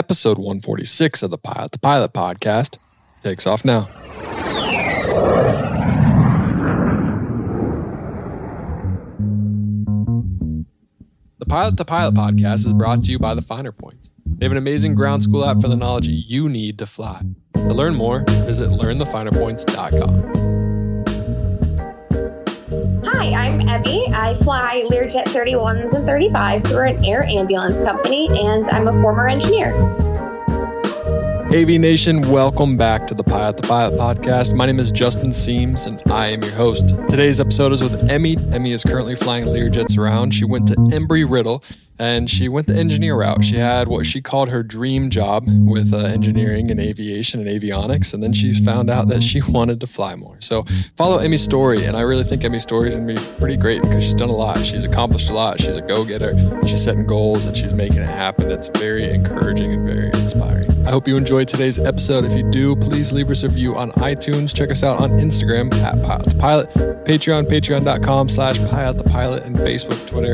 episode 146 of the Pilot the Pilot podcast takes off now. The Pilot the Pilot podcast is brought to you by the Finer Points. They have an amazing ground school app for the knowledge you need to fly. To learn more, visit learnthefinerpoints.com. Hi, I'm Evie. I fly Learjet 31s and 35s. We're an air ambulance company, and I'm a former engineer. AV Nation, welcome back to the Pilot the Pilot podcast. My name is Justin Seams, and I am your host. Today's episode is with Emmy. Emmy is currently flying Learjets around. She went to Embry Riddle and she went the engineer route. She had what she called her dream job with uh, engineering and aviation and avionics, and then she found out that she wanted to fly more. So follow Emmy's story, and I really think Emmy's story is gonna be pretty great because she's done a lot. She's accomplished a lot. She's a go-getter. She's setting goals and she's making it happen. It's very encouraging and very inspiring. I hope you enjoyed today's episode. If you do, please leave us a review on iTunes. Check us out on Instagram at Pilot Pilot, Patreon, patreon.com slash Pilot the Pilot, and Facebook, Twitter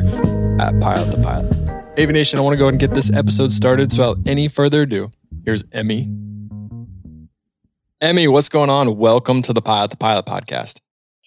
at Pilot the Pilot. AV Nation, I want to go ahead and get this episode started. So, without any further ado, here's Emmy. Emmy, what's going on? Welcome to the Pilot the Pilot podcast.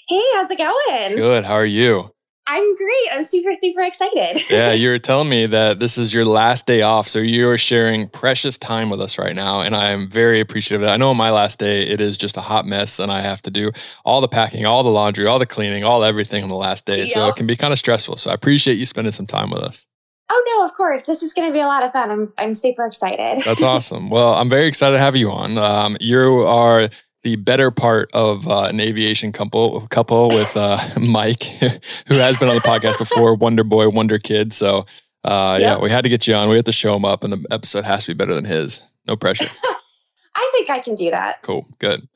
Hey, how's it going? Good. How are you? I'm great. I'm super, super excited. yeah, you were telling me that this is your last day off. So you're sharing precious time with us right now. And I'm very appreciative of that. I know on my last day, it is just a hot mess and I have to do all the packing, all the laundry, all the cleaning, all everything on the last day. Yep. So it can be kind of stressful. So I appreciate you spending some time with us. Oh no, of course. This is going to be a lot of fun. I'm I'm super excited. That's awesome. Well, I'm very excited to have you on. Um, you are the better part of uh, an aviation couple couple with uh, Mike, who has been on the podcast before, Wonder Boy, Wonder Kid. So uh, yep. yeah, we had to get you on. We had to show him up, and the episode has to be better than his. No pressure. I think I can do that. Cool. Good.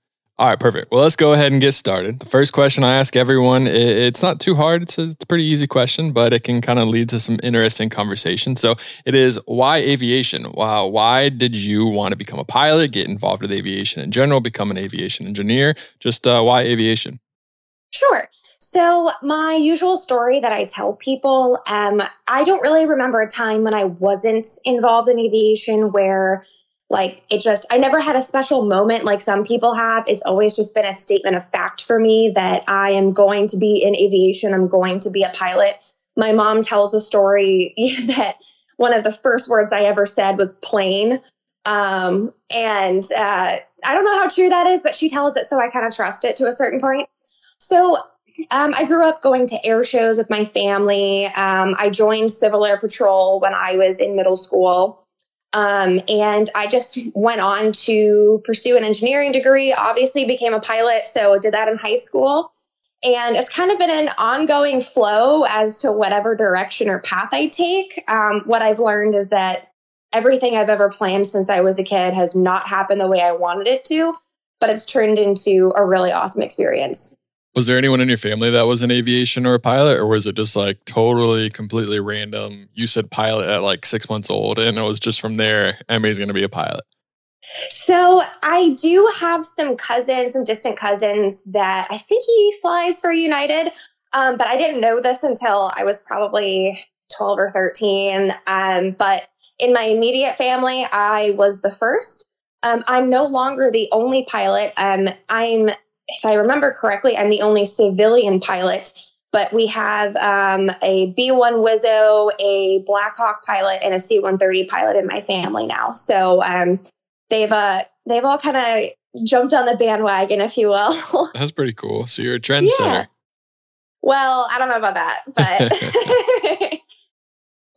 All right, perfect. Well, let's go ahead and get started. The first question I ask everyone, it's not too hard. It's a, it's a pretty easy question, but it can kind of lead to some interesting conversation. So it is why aviation? Why did you want to become a pilot, get involved with aviation in general, become an aviation engineer? Just uh, why aviation? Sure. So, my usual story that I tell people, um, I don't really remember a time when I wasn't involved in aviation where like it just, I never had a special moment like some people have. It's always just been a statement of fact for me that I am going to be in aviation. I'm going to be a pilot. My mom tells a story that one of the first words I ever said was plane. Um, and uh, I don't know how true that is, but she tells it, so I kind of trust it to a certain point. So um, I grew up going to air shows with my family. Um, I joined Civil Air Patrol when I was in middle school. Um, and I just went on to pursue an engineering degree, obviously became a pilot. So did that in high school. And it's kind of been an ongoing flow as to whatever direction or path I take. Um, what I've learned is that everything I've ever planned since I was a kid has not happened the way I wanted it to, but it's turned into a really awesome experience. Was there anyone in your family that was in aviation or a pilot, or was it just like totally, completely random? You said pilot at like six months old, and it was just from there, Emmy's going to be a pilot. So I do have some cousins, some distant cousins that I think he flies for United, um, but I didn't know this until I was probably 12 or 13. Um, but in my immediate family, I was the first. Um, I'm no longer the only pilot. Um, I'm if I remember correctly, I'm the only civilian pilot, but we have um, a B 1 Wizzo, a Blackhawk pilot, and a C 130 pilot in my family now. So um, they've, uh, they've all kind of jumped on the bandwagon, if you will. That's pretty cool. So you're a trendsetter. Yeah. Well, I don't know about that, but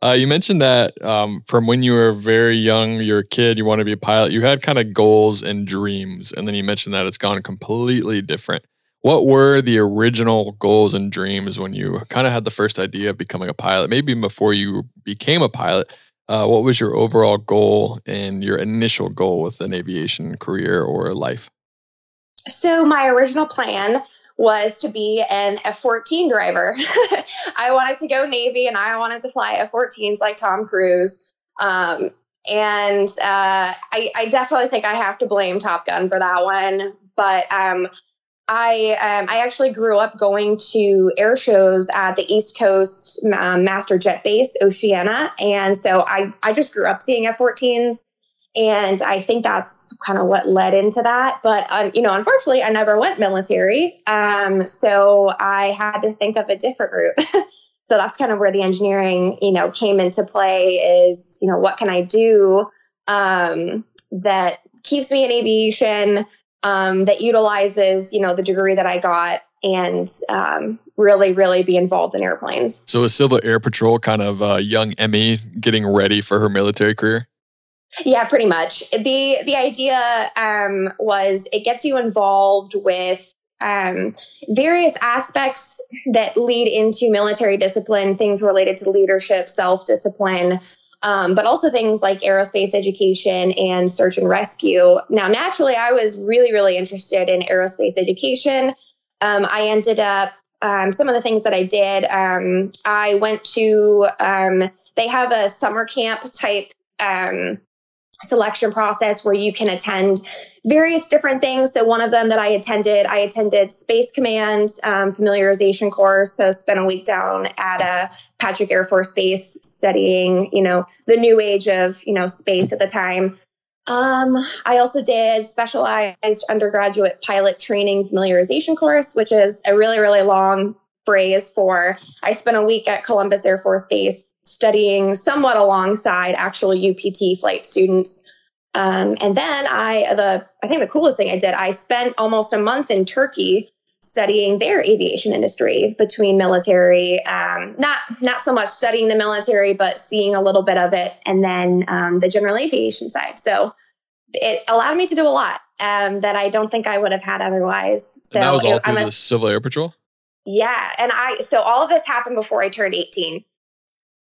Uh, you mentioned that um, from when you were very young, you're a kid, you want to be a pilot. You had kind of goals and dreams, and then you mentioned that it's gone completely different. What were the original goals and dreams when you kind of had the first idea of becoming a pilot? Maybe before you became a pilot, uh, what was your overall goal and your initial goal with an aviation career or life? So, my original plan was to be an F 14 driver. I wanted to go Navy and I wanted to fly F 14s like Tom Cruise. Um, and uh, I, I, definitely think I have to blame Top Gun for that one. But um, I um, I actually grew up going to air shows at the East Coast um, Master Jet Base, Oceana, and so I I just grew up seeing F-14s. And I think that's kind of what led into that. But um, you know, unfortunately, I never went military, um, so I had to think of a different route. so that's kind of where the engineering, you know, came into play. Is you know, what can I do um, that keeps me in aviation, um, that utilizes you know the degree that I got, and um, really, really be involved in airplanes. So, is Civil Air Patrol kind of uh, young Emmy getting ready for her military career? Yeah, pretty much. The the idea um, was it gets you involved with um, various aspects that lead into military discipline, things related to leadership, self discipline, um, but also things like aerospace education and search and rescue. Now, naturally, I was really, really interested in aerospace education. Um, I ended up um, some of the things that I did. Um, I went to, um, they have a summer camp type um, selection process where you can attend various different things. So one of them that I attended, I attended Space Command um, familiarization course. So spent a week down at a Patrick Air Force Base studying, you know, the new age of you know space at the time. Um, I also did specialized undergraduate pilot training familiarization course, which is a really really long phrase for I spent a week at Columbus Air Force Base studying somewhat alongside actual UPT flight students. Um, and then I, the I think the coolest thing I did, I spent almost a month in Turkey studying their aviation industry between military, um, not not so much studying the military, but seeing a little bit of it, and then um, the general aviation side. So it allowed me to do a lot um, that I don't think I would have had otherwise. So and that was all it, through the Civil Air Patrol. Yeah. And I, so all of this happened before I turned 18.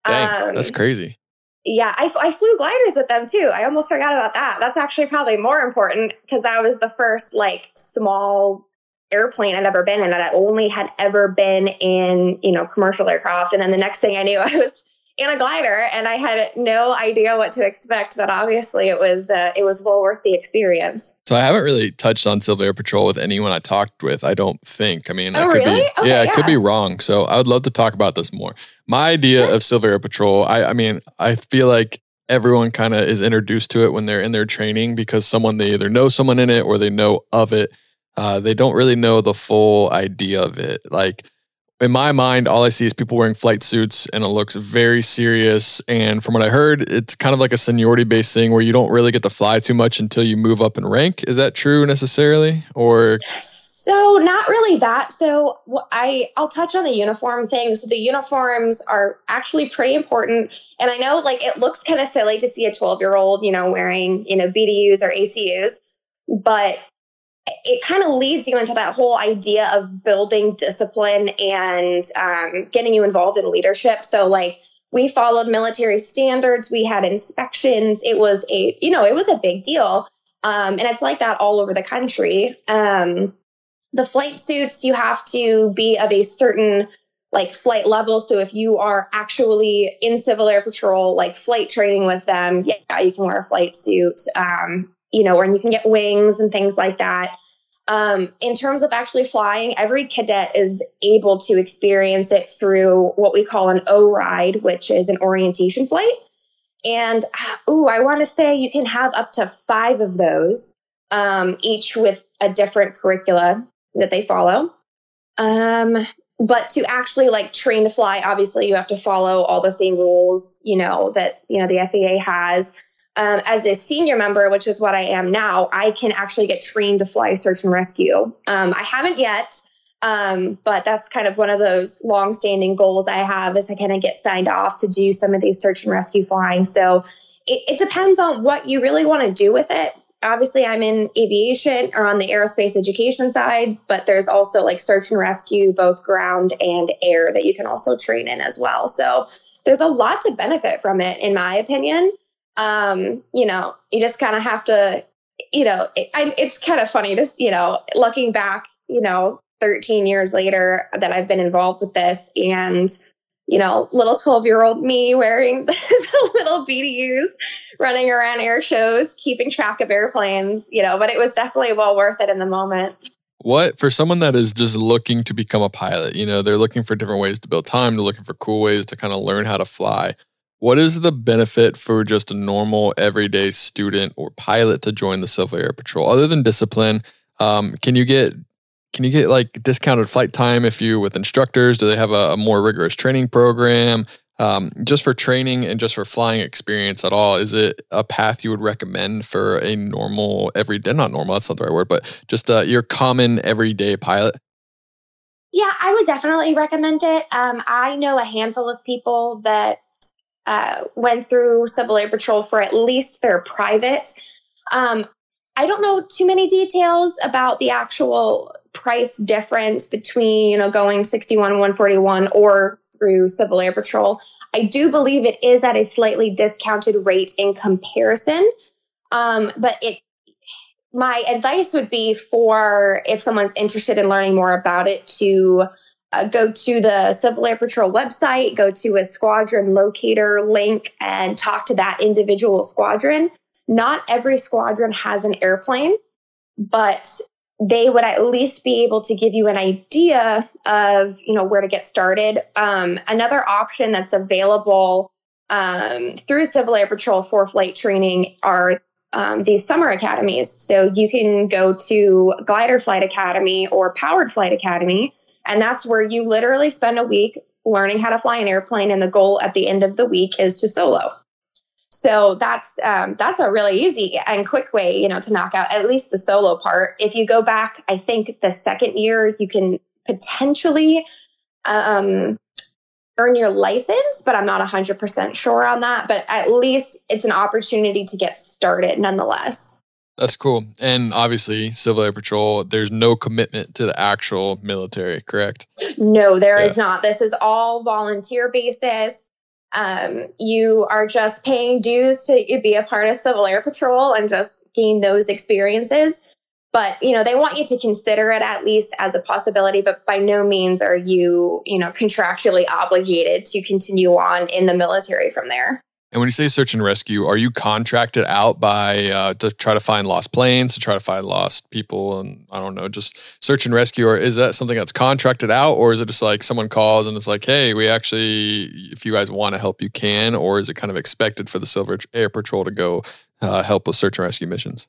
Dang, um, that's crazy. Yeah, I, I flew gliders with them too. I almost forgot about that. That's actually probably more important because I was the first like small airplane I'd ever been in and I only had ever been in, you know, commercial aircraft. And then the next thing I knew, I was in a glider and I had no idea what to expect, but obviously it was uh, it was well worth the experience. So I haven't really touched on Civil Air Patrol with anyone I talked with. I don't think. I mean, oh, I could really? be okay, yeah, yeah, I could be wrong. So I would love to talk about this more. My idea Sure. of Civil Air Patrol, I, I mean, I feel like everyone kind of is introduced to it when they're in their training because someone they either know someone in it or they know of it. Uh, they don't really know the full idea of it. Like in my mind, all I see is people wearing flight suits and it looks very serious. And from what I heard, it's kind of like a seniority based thing where you don't really get to fly too much until you move up in rank. Is that true necessarily? Or So not really that. So I I'll touch on the uniform thing. So the uniforms are actually pretty important. And I know like it looks kind of silly to see a 12 year old, you know, wearing, you know, BDUs or ACUs, but it kind of leads you into that whole idea of building discipline and um, getting you involved in leadership. So like we followed military standards, we had inspections. It was a, you know, it was a big deal. Um, and it's like that all over the country. Um, the flight suits you have to be of a certain like flight level so if you are actually in civil air patrol like flight training with them yeah you can wear a flight suit um, you know and you can get wings and things like that um, in terms of actually flying every cadet is able to experience it through what we call an o ride which is an orientation flight and ooh i want to say you can have up to five of those um, each with a different curricula that they follow. Um, but to actually like train to fly, obviously you have to follow all the same rules, you know, that, you know, the FAA has. Um, as a senior member, which is what I am now, I can actually get trained to fly search and rescue. Um, I haven't yet, um, but that's kind of one of those long-standing goals I have is to kind of get signed off to do some of these search and rescue flying. So it, it depends on what you really want to do with it obviously I'm in aviation or on the aerospace education side, but there's also like search and rescue, both ground and air, that you can also train in as well. So there's a lot to benefit from it, in my opinion. Um, you know, you just kind of have to, you know, it, I, it's kind of funny to, you know, looking back, you know, 13 years later that I've been involved with this and you know, little 12 year old me wearing the, the, little BDUs, running around air shows, keeping track of airplanes, you know, but it was definitely well worth it in the moment. what for someone that is just looking to become a pilot, you know, they're looking for different ways to build time, they're looking for cool ways to kind of learn how to fly. What is the benefit for just a normal everyday student or pilot to join the Civil Air Patrol other than discipline? Um, can you get can you get like discounted flight time if you with instructors? Do they have a, a more rigorous training program? Um, just for training and just for flying experience at all, is it a path you would recommend for a normal everyday, not normal, that's not the right word, but just uh, your common everyday pilot? Yeah, I would definitely recommend it. Um, I know a handful of people that uh, went through Civil Air Patrol for at least their private. Um, I don't know too many details about the actual price difference between, you know, going 61 141 or through Civil Air Patrol. I do believe it is at a slightly discounted rate in comparison. Um, but it my advice would be for if someone's interested in learning more about it to uh, go to the Civil Air Patrol website, go to a squadron locator link, and talk to that individual squadron. Not every squadron has an airplane, but they would at least be able to give you an idea of you know where to get started. Um, another option that's available um, through Civil Air Patrol for flight training are um, these summer academies. So you can go to Glider Flight Academy or Powered Flight Academy, and that's where you literally spend a week learning how to fly an airplane. And the goal at the end of the week is to solo. So that's um, that's a really easy and quick way, you know, to knock out at least the solo part. If you go back, I think the second year you can potentially um, earn your license, but I'm not 100% sure on that. But at least it's an opportunity to get started nonetheless. That's cool. And obviously, Civil Air Patrol, there's no commitment to the actual military, correct? No, there yeah. is not. This is all volunteer basis. Um, you are just paying dues to be a part of Civil Air Patrol and just gain those experiences but you know they want you to consider it at least as a possibility but by no means are you you know contractually obligated to continue on in the military from there and when you say search and rescue are you contracted out by uh, to try to find lost planes to try to find lost people and i don't know just search and rescue or is that something that's contracted out or is it just like someone calls and it's like hey we actually if you guys want to help you can or is it kind of expected for the Civil Air Patrol to go uh, help with search and rescue missions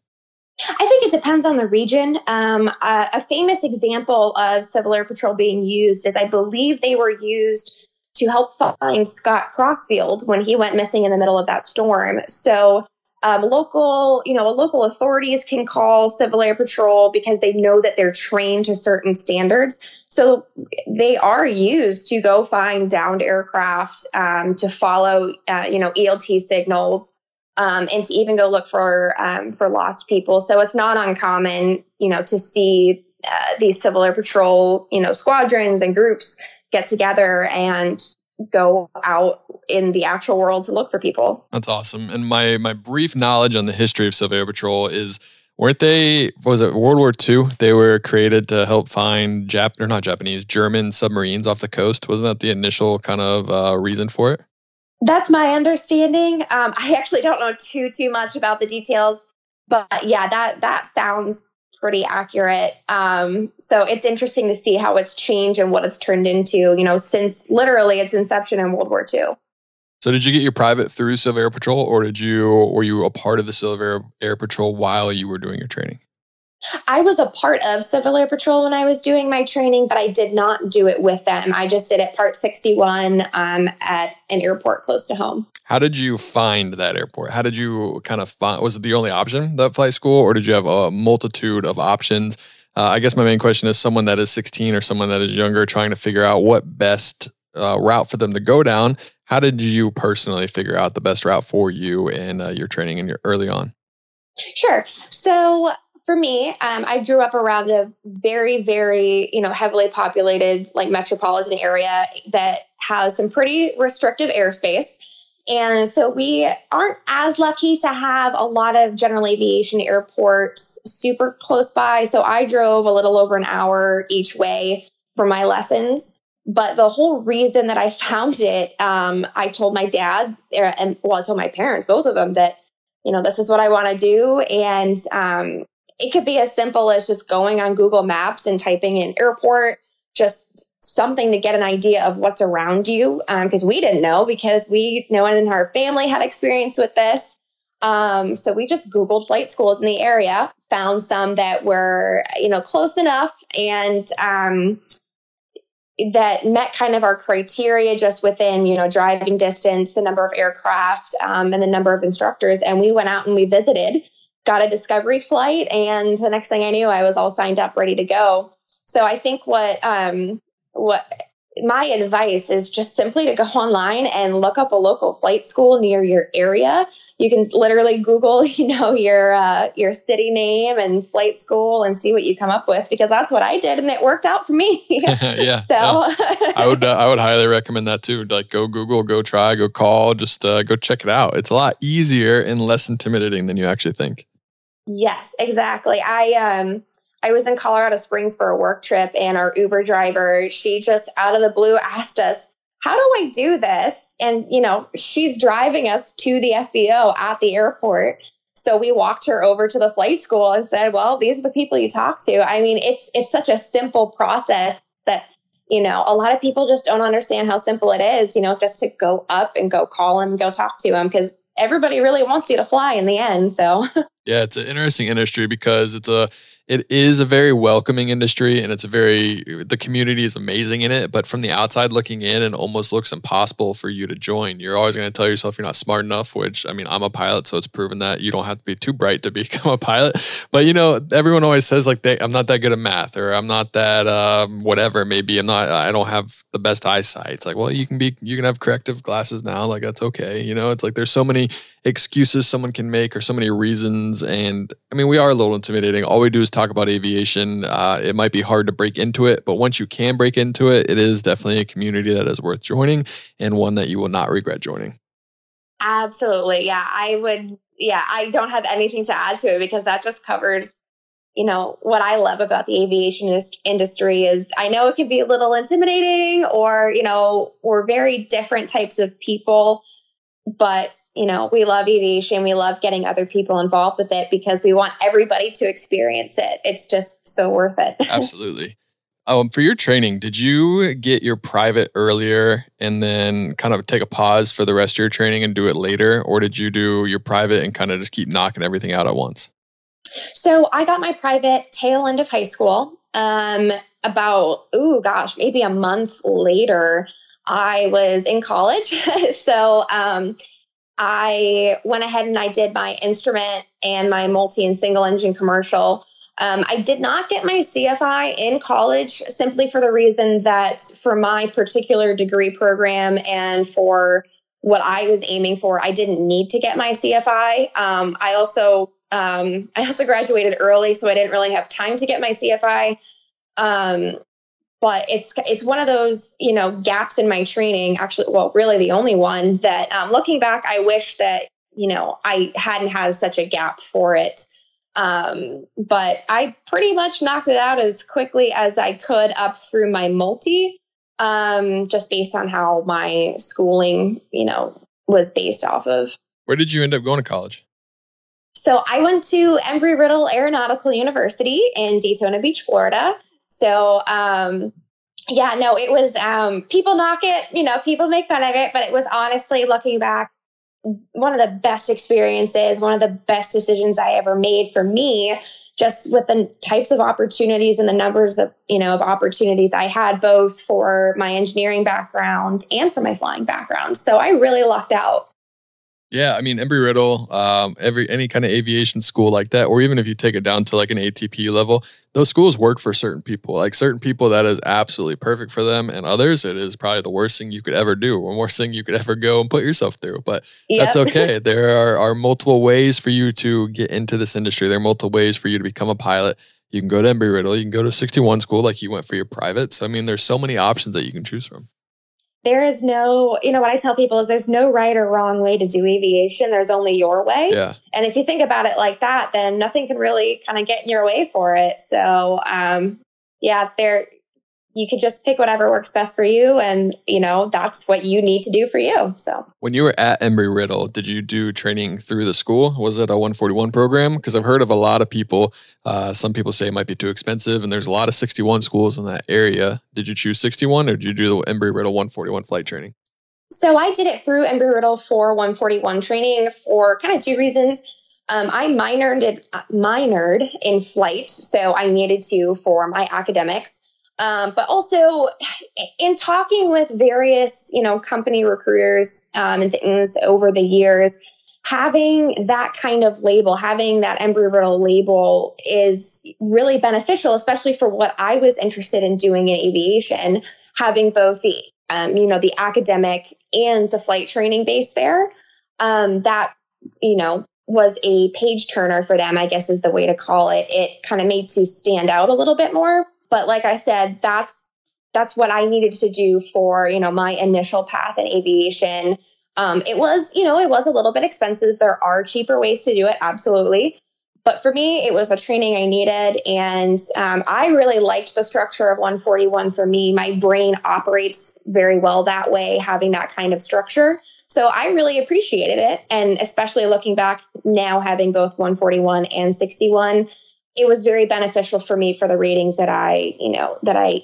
I think it depends on the region. Um, a, a famous example of Civil Air Patrol being used is I believe they were used to help find Scott Crossfield when he went missing in the middle of that storm. So um, local, you know, local authorities can call Civil Air Patrol because they know that they're trained to certain standards. So they are used to go find downed aircraft, um, to follow, uh, you know, ELT signals, um, and to even go look for um, for lost people. So it's not uncommon, you know, to see uh, these Civil Air Patrol, you know, squadrons and groups get together and go out in the actual world to look for people. That's awesome. And my my brief knowledge on the history of Civil Air Patrol is weren't they was it World War II? They were created to help find Jap or not Japanese German submarines off the coast. Wasn't that the initial kind of uh, reason for it? That's my understanding. Um, I actually don't know too too much about the details, but yeah, that that sounds pretty accurate. Um, so it's interesting to see how it's changed and what it's turned into. You know, since literally its inception in World War II. So did you get your private through Civil Air Patrol, or did you were you a part of the Civil Air, Air Patrol while you were doing your training? I was a part of Civil Air Patrol when I was doing my training, but I did not do it with them. I just did it part 61 um, at an airport close to home. How did you find that airport? How did you kind of find, was it the only option, that flight school, or did you have a multitude of options? Uh, I guess my main question is someone that is 16 or someone that is younger trying to figure out what best uh, route for them to go down. How did you personally figure out the best route for you and uh, your training and your early on? Sure. So for me, um, I grew up around a very, very, you know, heavily populated like metropolitan area that has some pretty restrictive airspace. And so we aren't as lucky to have a lot of general aviation airports super close by. So I drove a little over an hour each way for my lessons. But the whole reason that I found it, um, I told my dad, er, and well, I told my parents, both of them, that you know this is what I want to do, and um, it could be as simple as just going on Google Maps and typing in airport, just something to get an idea of what's around you because um, we didn't know because we no one in our family had experience with this. Um, so we just googled flight schools in the area found some that were you know close enough and um, that met kind of our criteria just within you know driving distance the number of aircraft um, and the number of instructors. And we went out and we visited got a discovery flight and the next thing i knew i was all signed up ready to go so i think what um, what my advice is just simply to go online and look up a local flight school near your area. You can literally Google, you know, your uh, your city name and flight school and see what you come up with because that's what I did and it worked out for me. yeah. So yeah. I would uh, I would highly recommend that too. Like go Google, go try, go call, just uh, go check it out. It's a lot easier and less intimidating than you actually think. Yes, exactly. I um I was in Colorado Springs for a work trip, and our Uber driver, she just out of the blue asked us, How do I do this? And, you know, she's driving us to the FBO at the airport. So we walked her over to the flight school and said, Well, these are the people you talk to. I mean, it's it's such a simple process that you know, a lot of people just don't understand how simple it is, you know, just to go up and go call and go talk to them because everybody really wants you to fly in the end. So, yeah, it's an interesting industry because it's a it is a very welcoming industry and it's a very the community is amazing in it but from the outside looking in it almost looks impossible for you to join. You're always going to tell yourself you're not smart enough which i mean i'm a pilot so it's proven that you don't have to be too bright to become a pilot. But you know everyone always says like they, i'm not that good at math or i'm not that um, whatever maybe i'm not i don't have the best eyesight. It's like well you can be you can have corrective glasses now like that's okay you know? It's like there's so many excuses someone can make or so many reasons and i mean we are a little intimidating. All we do is talk about aviation. Uh, it might be hard to break into it, but once you can break into it, it is definitely a community that is worth joining and one that you will not regret joining. Absolutely. Yeah. I would, yeah, I don't have anything to add to it because that just covers you know what i love about the aviation industry is i know it can be a little intimidating or you know we're very different types of people but you know we love aviation we love getting other people involved with it because we want everybody to experience it. It's just so worth it. Absolutely. Um, for your training did you get your private earlier and then kind of take a pause for the rest of your training and do it later? Or did you do your private and kind of just keep knocking everything out at once? So i got my private tail end of high school um, about oh gosh maybe a month later I was in college. so um, I went ahead and I did my instrument and my multi and single engine commercial. Um, I did not get my CFI in college simply for the reason that for my particular degree program and for what I was aiming for, I didn't need to get my CFI. Um, I also um, I also graduated early, so I didn't really have time to get my CFI. But it's it's one of those you know gaps in my training actually well really the only one that um, looking back i wish that you know i hadn't had such a gap for it. Um, but i pretty much knocked it out as quickly as i could up through my multi um, just based on how my schooling you know was based off of. Where did you end up going to college? So i went to embry riddle aeronautical university in daytona beach florida so, um, yeah, no, it was, um, people knock it, you know, people make fun of it, but it was honestly looking back, one of the best experiences, one of the best decisions I ever made for me, just with the types of opportunities and the numbers of, you know, of opportunities I had both for my engineering background and for my flying background. So I really lucked out. Yeah, I mean Embry Riddle, um, every any kind of aviation school like that, or even if you take it down to like an ATP level, those schools work for certain people. Like certain people, that is absolutely perfect for them, and others, it is probably the worst thing you could ever do, or worst thing you could ever go and put yourself through. But yep. that's okay. there are, are multiple ways for you to get into this industry. There are multiple ways for you to become a pilot. You can go to Embry Riddle. You can go to 61 school like you went for your private. So I mean, there's so many options that you can choose from there is no, you know, what I tell people is there's no right or wrong way to do aviation. There's only your way. Yeah. And if you think about it like that, then nothing can really kind of get in your way for it. So, um, yeah, there, you could just pick whatever works best for you and you know that's what you need to do for you so. When you were at embry riddle did you do training through the school? Was it a 141 program? Because i've heard of a lot of people uh, some people say it might be too expensive and there's a lot of 61 schools in that area. Did you choose 61 or did you do the embry riddle 141 flight training? So i did it through embry riddle for 141 training for kind of two reasons. Um, I minored in, uh, minored in flight, so I needed to for my academics. Um, but also in talking with various, you know, company recruiters um, and things over the years, having that kind of label, having that embry riddle label is really beneficial, especially for what I was interested in doing in aviation, having both the, um, you know, the academic and the flight training base there. Um, that, you know, was a page turner for them, I guess is the way to call it. It kind of made to stand out a little bit more but like I said, that's that's what I needed to do for you know my initial path in aviation. Um, it was you know it was a little bit expensive. There are cheaper ways to do it, absolutely. But for me, it was the training I needed, and um, I really liked the structure of 141. For me, my brain operates very well that way, having that kind of structure. So I really appreciated it, and especially looking back now, having both 141 and 61 it was very beneficial for me for the ratings that I, you know, that I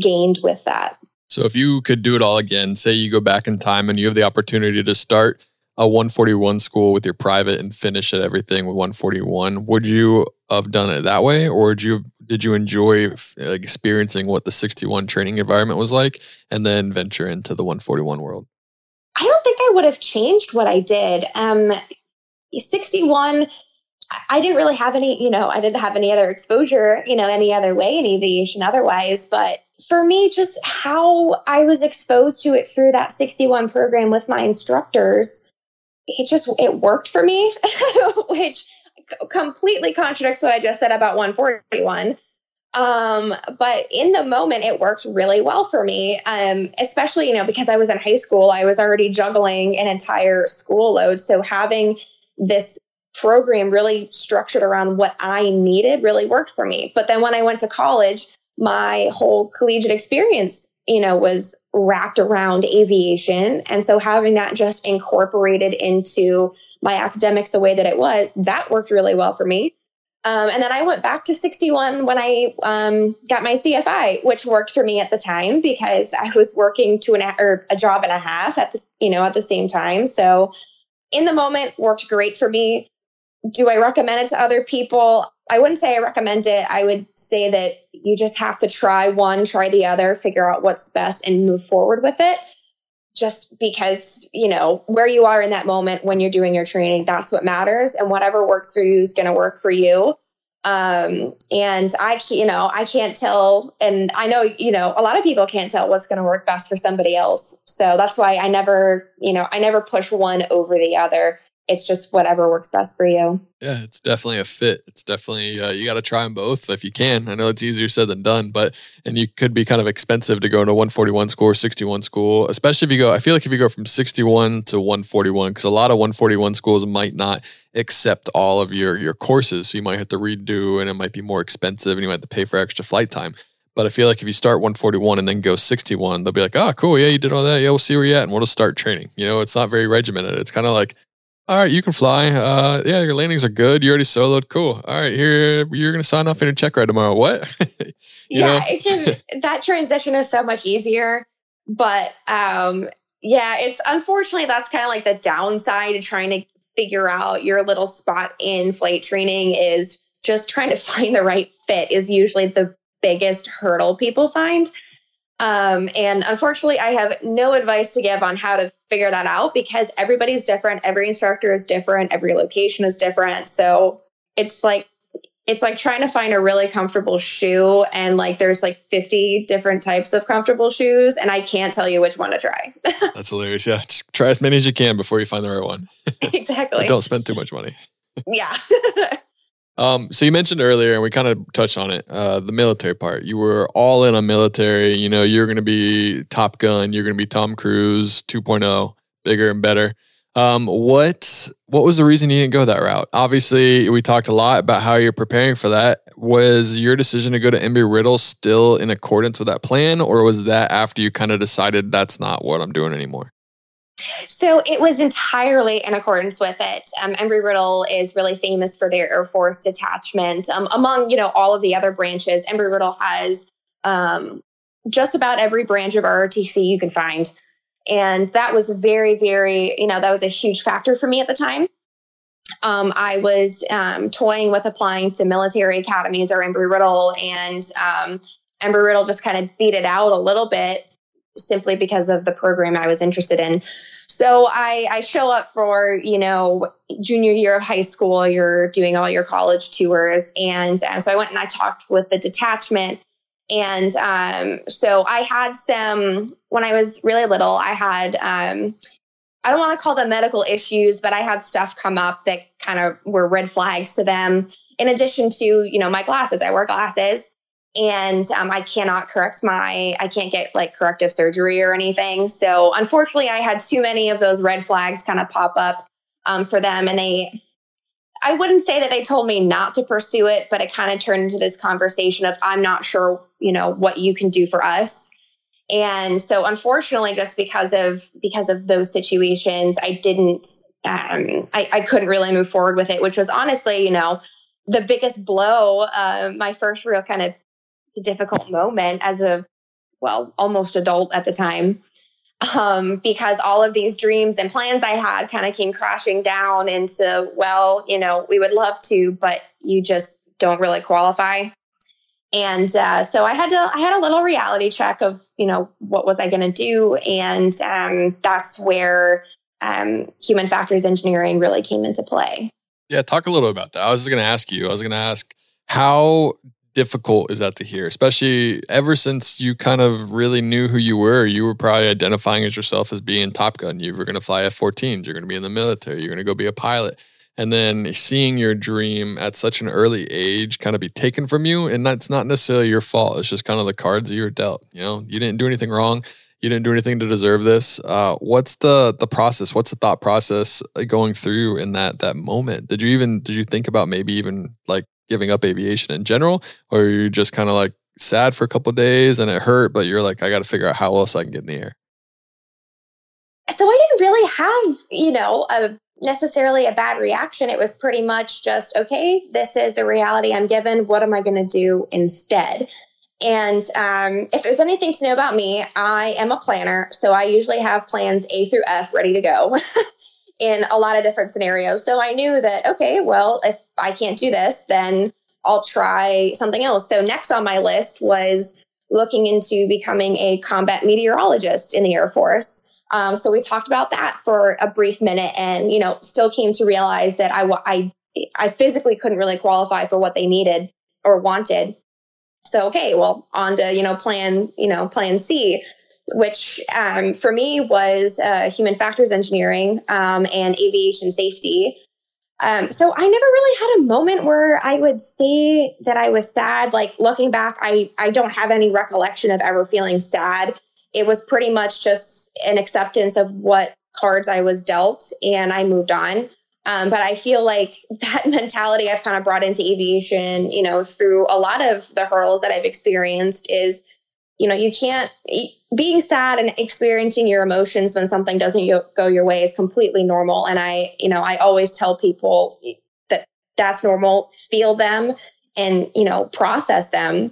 gained with that. So if you could do it all again, say you go back in time and you have the opportunity to start a 141 school with your private and finish at everything with 141, would you have done it that way or did you did you enjoy experiencing what the 61 training environment was like and then venture into the 141 world? I don't think I would have changed what I did. Um 61 I didn't really have any, you know, I didn't have any other exposure, you know, any other way in aviation otherwise. But for me, just how I was exposed to it through that 61 program with my instructors, it just, it worked for me, which completely contradicts what I just said about 141. Um, but in the moment, it worked really well for me. Um, especially, you know, because I was in high school, I was already juggling an entire school load. So having this program really structured around what I needed really worked for me. But then when I went to college, my whole collegiate experience, you know, was wrapped around aviation. And so having that just incorporated into my academics the way that it was, that worked really well for me. Um, and then I went back to 61 when I um, got my CFI, which worked for me at the time because I was working to an or a job and a half at the you know at the same time. So in the moment worked great for me do I recommend it to other people? I wouldn't say I recommend it. I would say that you just have to try one, try the other, figure out what's best and move forward with it. Just because, you know, where you are in that moment when you're doing your training, that's what matters. And whatever works for you is going to work for you. Um, and I, you know, I can't tell, and I know, you know, a lot of people can't tell what's going to work best for somebody else. So that's why I never, you know, I never push one over the other it's just whatever works best for you. Yeah, it's definitely a fit. It's definitely uh, you got to try them both if you can. I know it's easier said than done, but and you could be kind of expensive to go into 141 school or 61 school, especially if you go. I feel like if you go from 61 to 141, because a lot of 141 schools might not accept all of your your courses, so you might have to redo, and it might be more expensive, and you might have to pay for extra flight time. But I feel like if you start 141 and then go 61, they'll be like, oh, cool. Yeah, you did all that. Yeah, we'll see where you're at and we'll just start training. You know, it's not very regimented. It's kind of like, all right, you can fly. Uh, yeah, your landings are good. You already soloed. Cool. All right, here you're gonna sign off in your check ride tomorrow. What? yeah, it can, that transition is so much easier. But um, yeah, it's unfortunately that's kind of like the downside of trying to figure out your little spot in flight training is just trying to find the right fit is usually the biggest hurdle people find. Um, and unfortunately, I have no advice to give on how to figure that out because everybody's different. Every instructor is different. Every location is different. So it's like, it's like trying to find a really comfortable shoe and like there's like 50 different types of comfortable shoes and I can't tell you which one to try. That's hilarious. Yeah. Just try as many as you can before you find the right one. exactly. don't spend too much money. yeah. Um, so you mentioned earlier, and we kind of touched on it, uh, the military part. You were all in on military. You know, you're going to be Top Gun. You're going to be Tom Cruise 2.0, bigger and better. Um, what what was the reason you didn't go that route? Obviously, we talked a lot about how you're preparing for that. was your decision to go to Embry Riddle still in accordance with that plan, or was that after you kind of decided that's not what I'm doing anymore? So it was entirely in accordance with it. Um, Embry Riddle is really famous for their Air Force detachment. Um, among you know all of the other branches, Embry Riddle has um, just about every branch of ROTC you can find, and that was very, very you know that was a huge factor for me at the time. Um, I was um, toying with applying to military academies or Embry Riddle, and um, Embry Riddle just kind of beat it out a little bit simply because of the program I was interested in. So I, I show up for, you know, junior year of high school, you're doing all your college tours. And um, so I went and I talked with the detachment. And um, so I had some, when I was really little, I had, um, I don't want to call them medical issues, but I had stuff come up that kind of were red flags to them. In addition to, you know, my glasses, I wear glasses and um, I cannot correct my, I can't get like corrective surgery or anything. So unfortunately, I had too many of those red flags kind of pop up um, for them. And they, I wouldn't say that they told me not to pursue it, but it kind of turned into this conversation of, I'm not sure, you know, what you can do for us. And so unfortunately, just because of, because of those situations, I didn't, um, I, I couldn't really move forward with it, which was honestly, you know, the biggest blow, uh, my first real kind of difficult moment as a well almost adult at the time um, because all of these dreams and plans I had kind of came crashing down into, well, you know, we would love to, but you just don't really qualify. And uh, so I had to, I had a little reality check of, you know, what was I going to do, and um, that's where um, human factors engineering really came into play. Yeah, talk a little about that. I was just going to ask you. I was going to ask how difficult is that to hear, especially ever since you kind of really knew who you were? You were probably identifying as yourself as being Top Gun. You were going to fly F 14s, you're going to be in the military, you're going to go be a pilot. And then seeing your dream at such an early age kind of be taken from you, and that's not necessarily your fault. It's just kind of the cards that you were dealt. You know, you didn't do anything wrong. You didn't do anything to deserve this. Uh, what's the the process? What's the thought process going through in that that moment? Did you even did you think about maybe even like giving up aviation in general, or you're just kind of like sad for a couple days and it hurt, but you're like, I got to figure out how else I can get in the air? So I didn't really have, you know, a necessarily a bad reaction. It was pretty much just, okay, this is the reality I'm given. What am I going to do instead? And um, if there's anything to know about me, I am a planner. So I usually have plans A through F ready to go. in a lot of different scenarios. So I knew that, okay, well, if I can't do this, then I'll try something else. So next on my list was looking into becoming a combat meteorologist in the Air Force. Um, so we talked about that for a brief minute and, you know, still came to realize that I, I, I physically couldn't really qualify for what they needed or wanted. So, okay, well, on to, you know, plan, you know, plan C which um, for me was uh, human factors engineering um, and aviation safety. Um, so I never really had a moment where I would say that I was sad. Like looking back, I, I don't have any recollection of ever feeling sad. It was pretty much just an acceptance of what cards I was dealt and I moved on. Um, but I feel like that mentality I've kind of brought into aviation, you know, through a lot of the hurdles that I've experienced is you know, you can't, being sad and experiencing your emotions when something doesn't go your way is completely normal. And I, you know, I always tell people that that's normal, feel them and, you know, process them.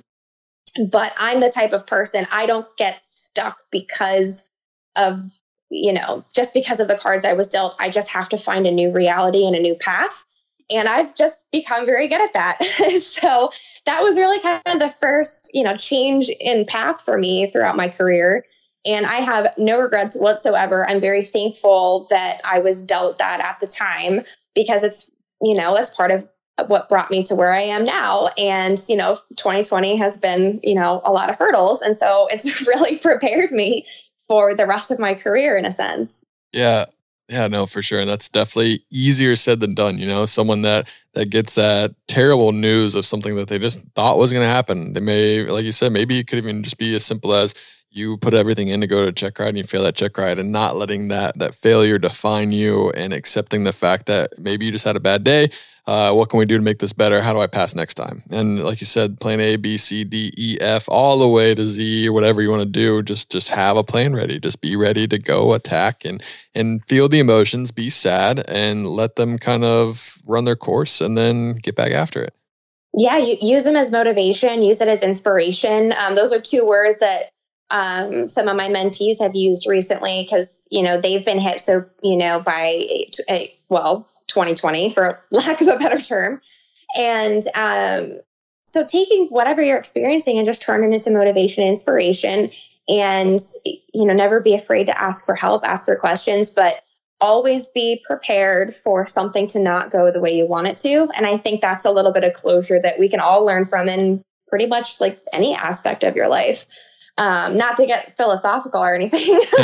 But I'm the type of person, I don't get stuck because of, you know, just because of the cards I was dealt. I just have to find a new reality and a new path. And I've just become very good at that. so that was really kind of the first, you know, change in path for me throughout my career. And I have no regrets whatsoever. I'm very thankful that I was dealt that at the time because it's, you know, that's part of what brought me to where I am now. And, you know, 2020 has been, you know, a lot of hurdles. And so it's really prepared me for the rest of my career in a sense. Yeah. Yeah, no, for sure. And that's definitely easier said than done. You know, someone that that gets that terrible news of something that they just thought was going to happen. They may, like you said, maybe it could even just be as simple as you put everything in to go to check ride and you fail that check ride and not letting that that failure define you and accepting the fact that maybe you just had a bad day uh, what can we do to make this better? How do i pass next time? And like you said plan a b c d e f all the way to z or whatever you want to do just just have a plan ready. Just be ready to go attack and and feel the emotions be sad and let them kind of run their course and then get back after it. Yeah you, use them as motivation use it as inspiration. Um, those are two words that um, some of my mentees have used recently because you know they've been hit so you know by a, well 2020 for lack of a better term. And um, so taking whatever you're experiencing and just turning it into motivation inspiration and you know never be afraid to ask for help ask for questions but always be prepared for something to not go the way you want it to. And i think that's a little bit of closure that we can all learn from in pretty much like any aspect of your life um, not to get philosophical or anything.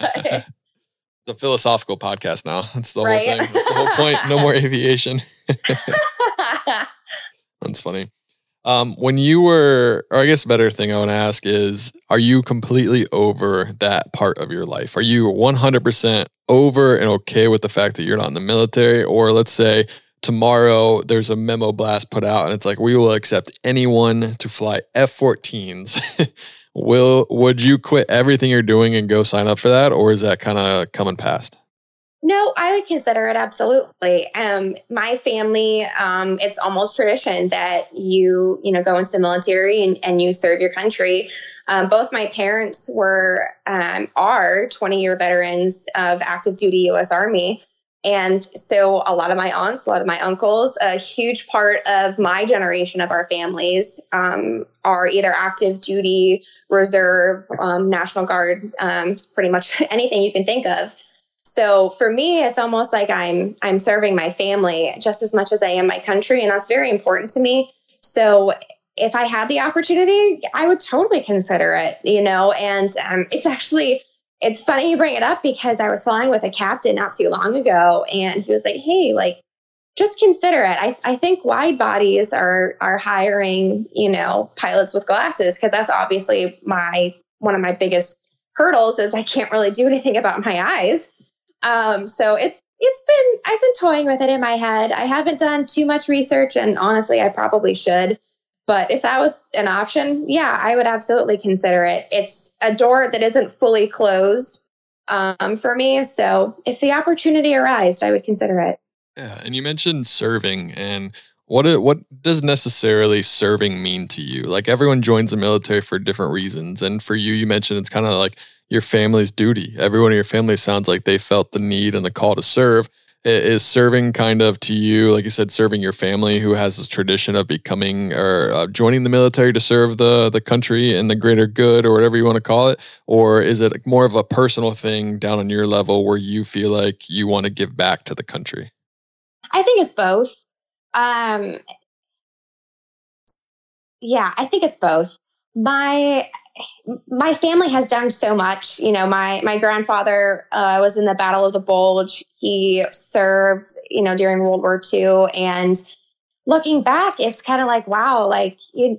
but, the philosophical podcast now. That's the right? whole thing. That's the whole point. No more aviation. That's funny. Um, when you were, or I guess a better thing I want to ask is, are you completely over that part of your life? Are you 100% over and okay with the fact that you're not in the military? Or let's say tomorrow there's a memo blast put out and it's like, we will accept anyone to fly F 14s will would you quit everything you're doing and go sign up for that or is that kind of coming past? No i would consider it absolutely. Um my family um it's almost tradition that you you know go into the military and, and you serve your country. Um, both my parents were um, are 20 year veterans of active duty us army. And so a lot of my aunts, a lot of my uncles, a huge part of my generation of our families um, are either active duty, reserve, um, National Guard, um, pretty much anything you can think of. So for me, it's almost like I'm I'm serving my family just as much as I am my country, and that's very important to me. So if I had the opportunity, I would totally consider it. You know, and um, it's actually it's funny you bring it up because I was flying with a captain not too long ago, and he was like, "Hey, like." Just consider it. I, I think wide bodies are are hiring, you know, pilots with glasses because that's obviously my one of my biggest hurdles is I can't really do anything about my eyes. Um, so it's it's been I've been toying with it in my head. I haven't done too much research, and honestly, I probably should. But if that was an option, yeah, I would absolutely consider it. It's a door that isn't fully closed um, for me. So if the opportunity arose, I would consider it. Yeah, and you mentioned serving, and what what does necessarily serving mean to you? Like everyone joins the military for different reasons, and for you, you mentioned it's kind of like your family's duty. Everyone in your family sounds like they felt the need and the call to serve is serving kind of to you like you said serving your family who has this tradition of becoming or uh, joining the military to serve the the country and the greater good or whatever you want to call it or is it more of a personal thing down on your level where you feel like you want to give back to the country i think it's both um yeah i think it's both my my family has done so much. You know, my my grandfather uh, was in the Battle of the Bulge. He served, you know, during World War II, and looking back, it's kind of like, wow, like you,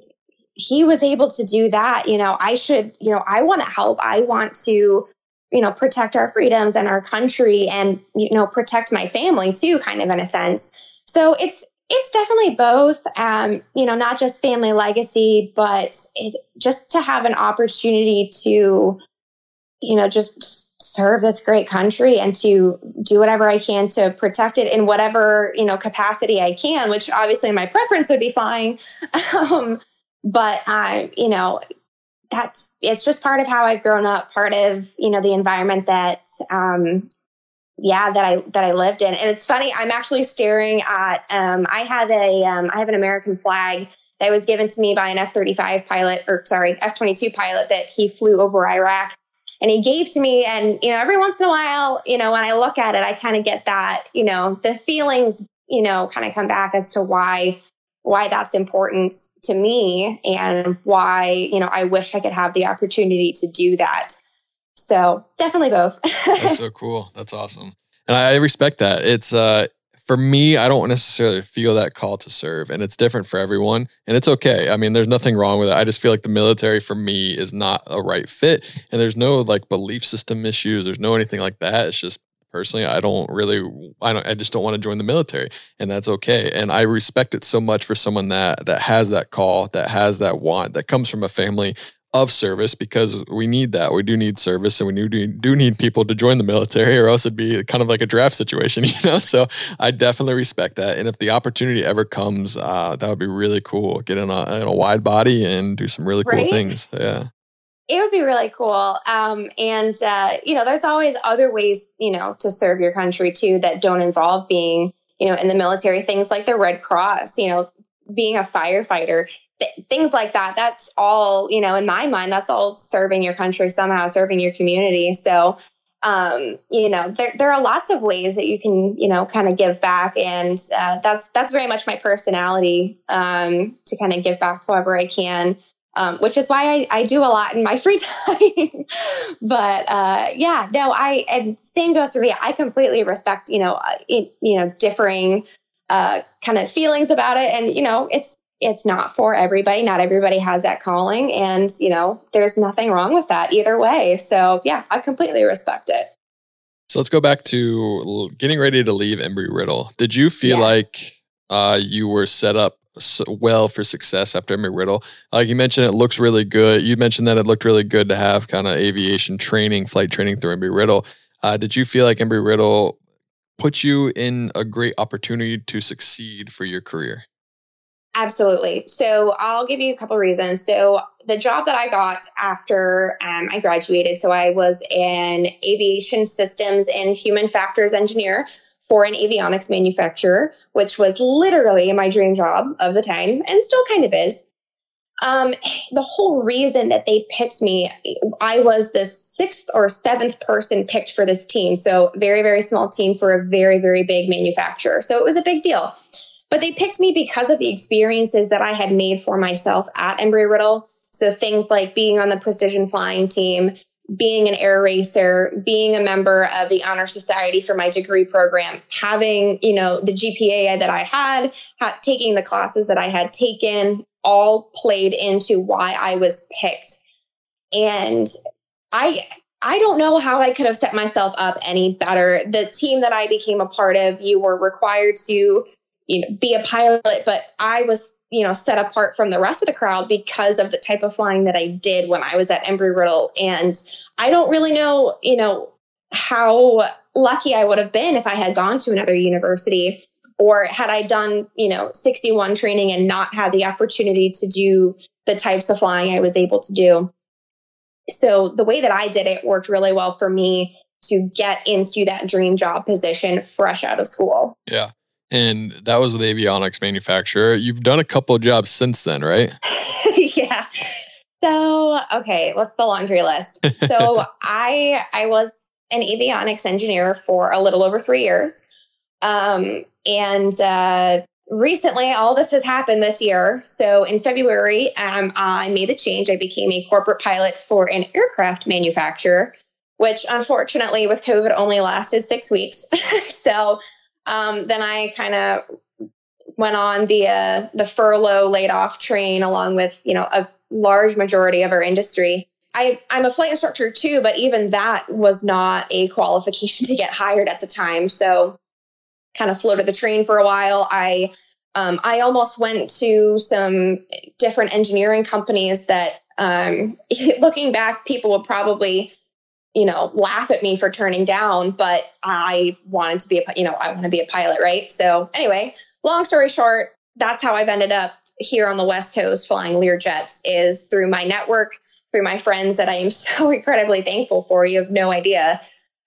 he was able to do that. You know, I should, you know, I want to help. I want to, you know, protect our freedoms and our country, and you know, protect my family too, kind of in a sense. So it's it's definitely both. Um, you know, not just family legacy, but it, just to have an opportunity to, you know, just serve this great country and to do whatever I can to protect it in whatever you know capacity I can. Which obviously my preference would be flying, um, but I, you know, that's it's just part of how I've grown up, part of you know the environment that um, yeah that i that i lived in. And it's funny i'm actually staring at um, i have a um, I have an american flag that was given to me by an f-35 pilot or sorry f-22 pilot that he flew over iraq. And he gave to me and you know every once in a while you know when i look at it i kind of get that you know the feelings you know kind of come back as to why why that's important to me and why you know i wish i could have the opportunity to do that so definitely both. That's so cool. That's awesome. And I respect that. It's uh for me, I don't necessarily feel that call to serve, and it's different for everyone, and it's okay. I mean, there's nothing wrong with it. I just feel like the military for me is not a right fit, and there's no like belief system issues. There's no anything like that. It's just personally i don't really i don't i just don't want to join the military and that's okay and i respect it so much for someone that that has that call that has that want that comes from a family of service because we need that. We do need service and we do, do need people to join the military or else it'd be kind of like a draft situation, you know? So I definitely respect that. And if the opportunity ever comes, uh, that would be really cool. Get in a, in a wide body and do some really cool right? things. Yeah. It would be really cool. Um, and, uh, you know, there's always other ways, you know, to serve your country too that don't involve being, you know, in the military, things like the Red Cross, you know, being a firefighter, th- things like that. That's all, you know, in my mind, that's all serving your country somehow, serving your community. So, um, you know, there, there are lots of ways that you can, you know, kind of give back. And uh, that's, that's very much my personality um, to kind of give back however I can. Um, which is why I, I do a lot in my free time. but uh, yeah, no, I and same goes for me. I completely respect you know uh, it, you know differing uh, kind of feelings about it. And, you know, it's, it's not for everybody. Not everybody has that calling. And, you know, there's nothing wrong with that either way. So, yeah, I completely respect it. So let's go back to getting ready to leave Embry Riddle. Did you feel yes. like uh, you were set up well for success after Embry Riddle? Like you mentioned, it looks really good. You mentioned that it looked really good to have kind of aviation training, flight training through Embry Riddle. Uh, did you feel like Embry Riddle put you in a great opportunity to succeed for your career? Absolutely. So I'll give you a couple reasons. So the job that I got after um, I graduated, so I was an aviation systems and human factors engineer for an avionics manufacturer, which was literally my dream job of the time and still kind of is. Um, the whole reason that they picked me, I was the sixth or seventh person picked for this team. So, very, very small team for a very, very big manufacturer. So, it was a big deal. But they picked me because of the experiences that I had made for myself at Embry Riddle. So, things like being on the precision flying team, being an air racer, being a member of the honor society for my degree program, having, you know, the GPA that I had, ha- taking the classes that I had taken, all played into why I was picked. And I I don't know how I could have set myself up any better. The team that I became a part of, you were required to, you know, be a pilot, but I was, you know, set apart from the rest of the crowd because of the type of flying that I did when I was at Embry Riddle. And I don't really know, you know, how lucky I would have been if I had gone to another university or had I done, you know, 61 training and not had the opportunity to do the types of flying I was able to do. So the way that I did it worked really well for me to get into that dream job position fresh out of school. Yeah. And that was with avionics manufacturer. You've done a couple of jobs since then, right? yeah. So, okay, what's the laundry list? So, I I was an avionics engineer for a little over 3 years. Um, and uh, recently, all this has happened this year. So in February, um, I made the change. I became a corporate pilot for an aircraft manufacturer, which unfortunately, with COVID, only lasted six weeks. so um, then I kind of went on the uh, the furlough laid off train along with you know a large majority of our industry. I, I'm a flight instructor too, but even that was not a qualification to get hired at the time. So kind of floated the train for a while. I um, I almost went to some different engineering companies that, um, looking back, people would probably, you know, laugh at me for turning down. But I wanted to be a, you know, I want to be a pilot, right? So anyway, long story short, that's how I've ended up here on the West Coast flying Learjets is through my network, through my friends that I am so incredibly thankful for. You have no idea.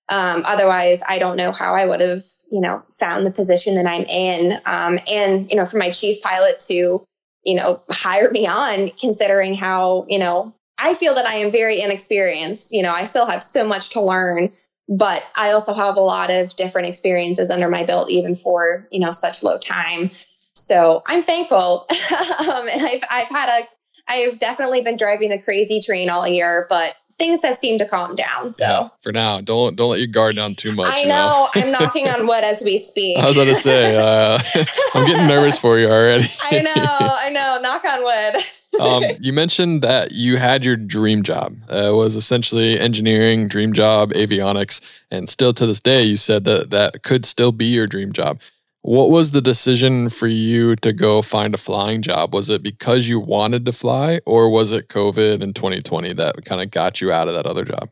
Um, otherwise, I don't know how I would have you know, found the position that I'm in. Um, and, you know, for my chief pilot to, you know, hire me on, considering how, you know, I feel that I am very inexperienced. You know, I still have so much to learn, but I also have a lot of different experiences under my belt, even for, you know, such low time. So I'm thankful. um, and I've, I've had a, I've definitely been driving the crazy train all year, but things have seemed to calm down. So yeah, for now, don't don't let your guard down too much. I know, know? I'm knocking on wood as we speak. I was about to say, uh, I'm getting nervous for you already. I know, I know. Knock on wood. um, you mentioned that you had your dream job. Uh, it was essentially engineering, dream job, avionics, and still to this day, you said that that could still be your dream job. What was the decision for you to go find a flying job? Was it because you wanted to fly, or was it COVID in 2020 that kind of got you out of that other job?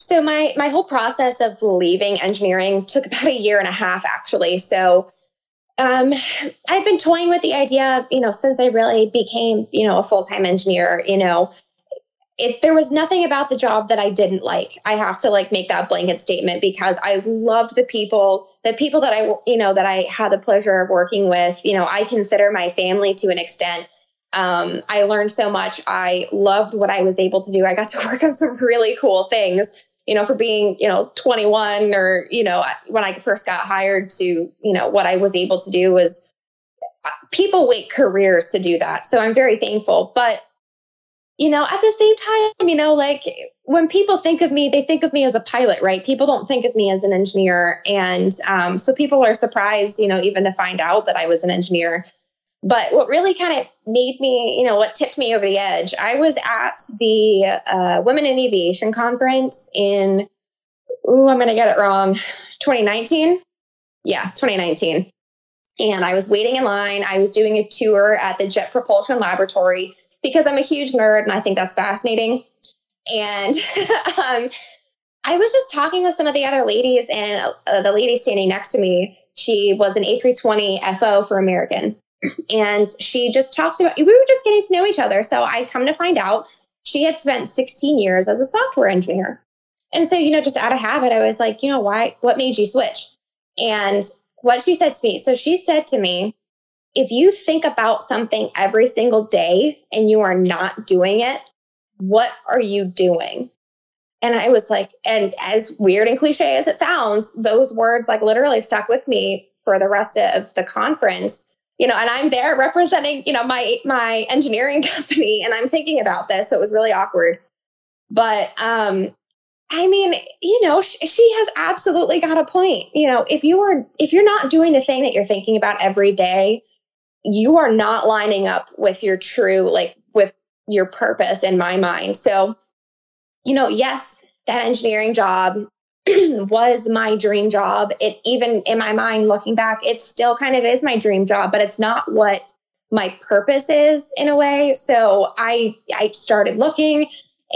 So my my whole process of leaving engineering took about a year and a half, actually. So um, I've been toying with the idea, you know, since I really became, you know, a full time engineer. You know, it there was nothing about the job that I didn't like. I have to like make that blanket statement because I loved the people, the people that I you know that I had the pleasure of working with. You know, I consider my family to an extent. Um, I learned so much. I loved what I was able to do. I got to work on some really cool things. You know, for being you know 21 or you know when I first got hired to you know what I was able to do was uh, people wait careers to do that. So I'm very thankful. But you know, at the same time, you know, like when people think of me, they think of me as a pilot, right? People don't think of me as an engineer. And um, so people are surprised, you know, even to find out that I was an engineer. But what really kind of made me, you know, what tipped me over the edge, I was at the uh, Women in Aviation conference in, ooh, I'm going to get it wrong, 2019. Yeah, 2019. And I was waiting in line. I was doing a tour at the Jet Propulsion Laboratory because I'm a huge nerd and I think that's fascinating. And um, I was just talking with some of the other ladies, and uh, the lady standing next to me, she was an A320 FO for American. And she just talked about, we were just getting to know each other. So I come to find out she had spent 16 years as a software engineer. And so, you know, just out of habit, I was like, you know, why, what made you switch? And what she said to me, so she said to me, if you think about something every single day and you are not doing it, what are you doing? And I was like, and as weird and cliche as it sounds, those words like literally stuck with me for the rest of the conference. You know, and I'm there representing, you know, my my engineering company and I'm thinking about this. So it was really awkward. But um I mean, you know, she, she has absolutely got a point. You know, if you are if you're not doing the thing that you're thinking about every day, you are not lining up with your true, like with your purpose in my mind. So, you know, yes, that engineering job was my dream job. It even in my mind, looking back, it still kind of is my dream job, but it's not what my purpose is in a way. So I I started looking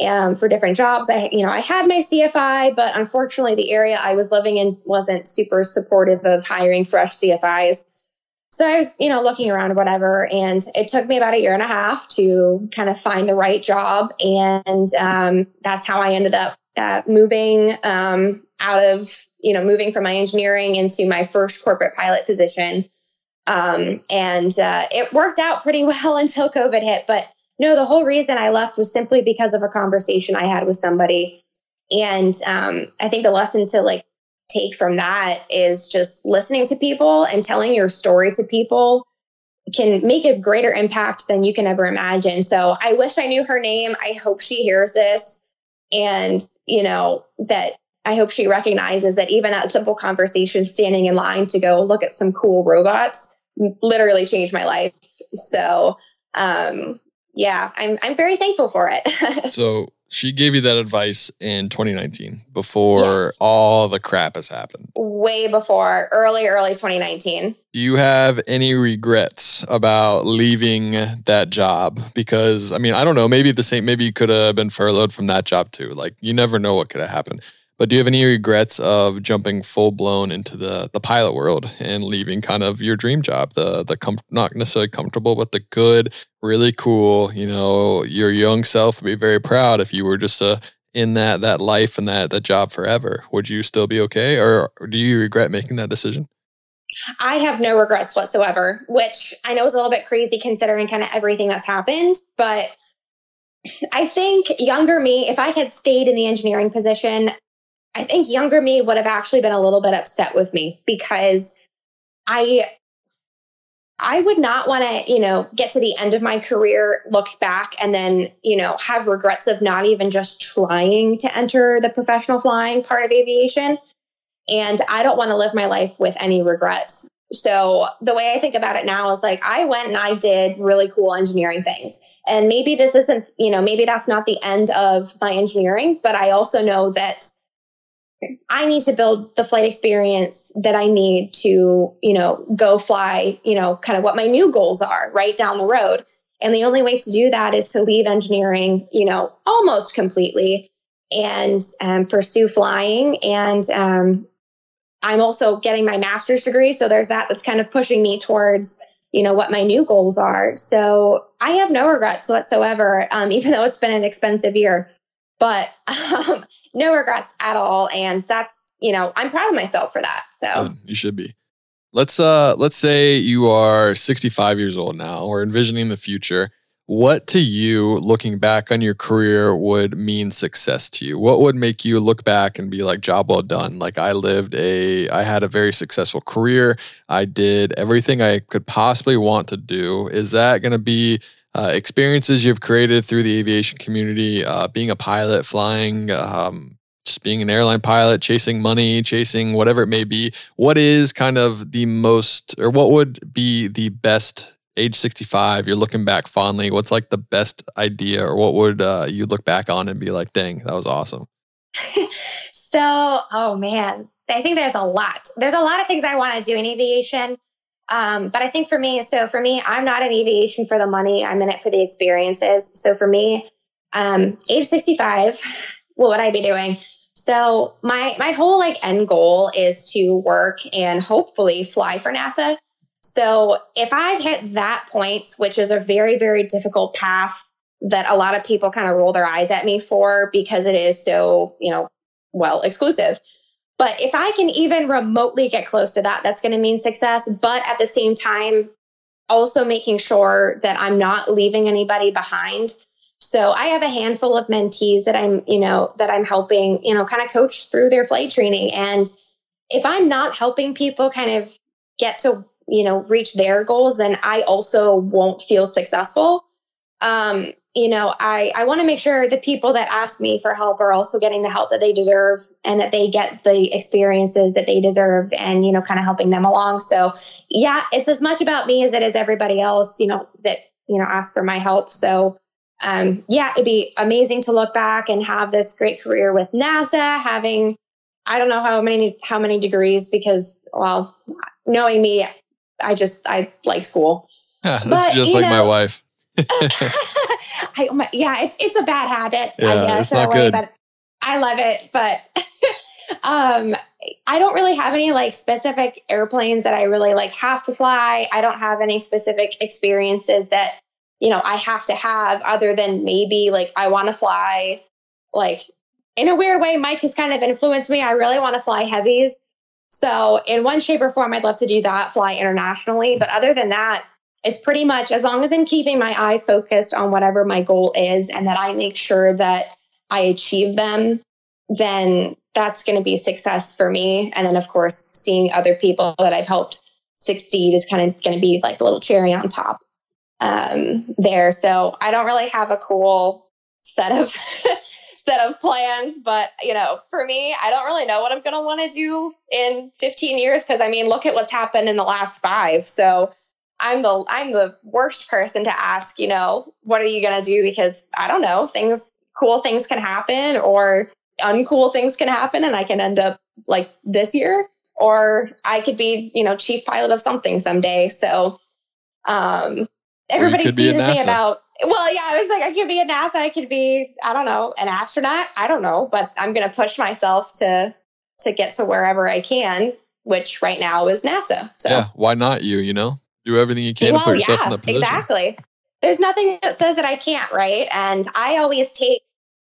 um, for different jobs. I you know I had my CFI, but unfortunately the area I was living in wasn't super supportive of hiring fresh CFIs. So I was, you know, looking around or whatever, and it took me about a year and a half to kind of find the right job, and um, that's how I ended up uh, moving um, out of, you know, moving from my engineering into my first corporate pilot position. Um, and uh, it worked out pretty well until COVID hit. But no, the whole reason I left was simply because of a conversation I had with somebody. And um, I think the lesson to like take from that is just listening to people and telling your story to people can make a greater impact than you can ever imagine. So I wish I knew her name. I hope she hears this and, you know, that I hope she recognizes that even that simple conversation standing in line to go look at some cool robots literally changed my life. So, um, yeah, I'm I'm very thankful for it. so she gave you that advice in 2019 before yes. all the crap has happened. Way before, early, early 2019. Do you have any regrets about leaving that job? Because, I mean, I don't know, maybe the same, maybe you could have been furloughed from that job too. Like, you never know what could have happened. But do you have any regrets of jumping full blown into the the pilot world and leaving kind of your dream job, the the com- not necessarily comfortable, but the good, really cool. You know, your young self would be very proud if you were just a uh, in that that life and that that job forever. Would you still be okay, or do you regret making that decision? I have no regrets whatsoever, which I know is a little bit crazy considering kind of everything that's happened, but I think younger me, if I had stayed in the engineering position, I think younger me would have actually been a little bit upset with me because I I would not want to, you know, get to the end of my career, look back, and then, you know, have regrets of not even just trying to enter the professional flying part of aviation. And I don't want to live my life with any regrets. So the way I think about it now is like I went and I did really cool engineering things. And maybe this isn't, you know, maybe that's not the end of my engineering, but I also know that I need to build the flight experience that I need to, you know, go fly, you know, kind of what my new goals are right down the road. And the only way to do that is to leave engineering, you know, almost completely and um, pursue flying. And um, I'm also getting my master's degree. So there's that that's kind of pushing me towards, you know, what my new goals are. So I have no regrets whatsoever, um, even though it's been an expensive year but um, no regrets at all. And that's, you know, I'm proud of myself for that. So you should be. Let's uh let's say you are 65 years old now. We're envisioning the future. What to you, looking back on your career, would mean success to you? What would make you look back and be like, job well done? Like I lived a I had a very successful career. I did everything I could possibly want to do. Is that gonna be uh, experiences you've created through the aviation community, uh, being a pilot, flying, um, just being an airline pilot, chasing money, chasing whatever it may be. What is kind of the most, or what would be the best age 65? You're looking back fondly. What's like the best idea, or what would uh, you look back on and be like, dang, that was awesome? so, oh man, I think there's a lot. There's a lot of things I want to do in aviation. Um, but I think for me, so for me, I'm not in aviation for the money. I'm in it for the experiences. So for me, um, age 65, what would I be doing? So my my whole like end goal is to work and hopefully fly for NASA. So if I've hit that point, which is a very very difficult path that a lot of people kind of roll their eyes at me for because it is so you know well exclusive. But if I can even remotely get close to that, that's going to mean success. But at the same time, also making sure that I'm not leaving anybody behind. So I have a handful of mentees that I'm, you know, that I'm helping, you know, kind of coach through their flight training. And if I'm not helping people kind of get to, you know, reach their goals, then I also won't feel successful. Um, you know, I, I want to make sure the people that ask me for help are also getting the help that they deserve and that they get the experiences that they deserve and, you know, kind of helping them along. So, yeah, it's as much about me as it is everybody else, you know, that, you know, ask for my help. So, um, yeah, it'd be amazing to look back and have this great career with NASA, having, I don't know how many, how many degrees because, well, knowing me, I just, I like school. Yeah, that's but, just like know, my wife. I, my, yeah, it's it's a bad habit, yeah, I guess, it's not way, good. but I love it. But um, I don't really have any like specific airplanes that I really like have to fly. I don't have any specific experiences that you know I have to have, other than maybe like I want to fly. Like in a weird way, Mike has kind of influenced me. I really want to fly heavies. So, in one shape or form, I'd love to do that, fly internationally. But other than that, it's pretty much as long as I'm keeping my eye focused on whatever my goal is and that I make sure that I achieve them, then that's going to be success for me. And then, of course, seeing other people that I've helped succeed is kind of going to be like a little cherry on top um, there. So I don't really have a cool set of set of plans, but you know, for me, I don't really know what I'm going to want to do in 15 years because I mean, look at what's happened in the last five. So I'm the I'm the worst person to ask, you know, what are you going to do because I don't know, things cool things can happen or uncool things can happen and I can end up like this year or I could be, you know, chief pilot of something someday. So um everybody teases me about well, yeah, I was like I could be a NASA, I could be I don't know, an astronaut, I don't know, but I'm going to push myself to to get to wherever I can, which right now is NASA. So Yeah, why not you, you know? Do everything you can well, to put yourself yeah, in that position. Exactly. There's nothing that says that I can't, right? And I always take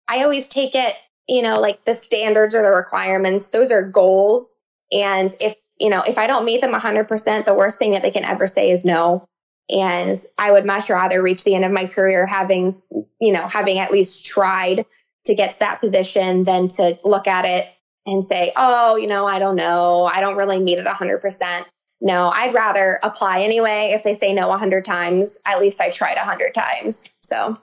I always take it, you know, like the standards or the requirements, those are goals. And if, you know, if I don't meet them 100%, the worst thing that they can ever say is no. And I would much rather reach the end of my career having, you know, having at least tried to get to that position than to look at it and say, oh, you know, I don't know. I don't really meet it 100% no, I'd rather apply anyway. If they say no a hundred times, at least I tried a hundred times. So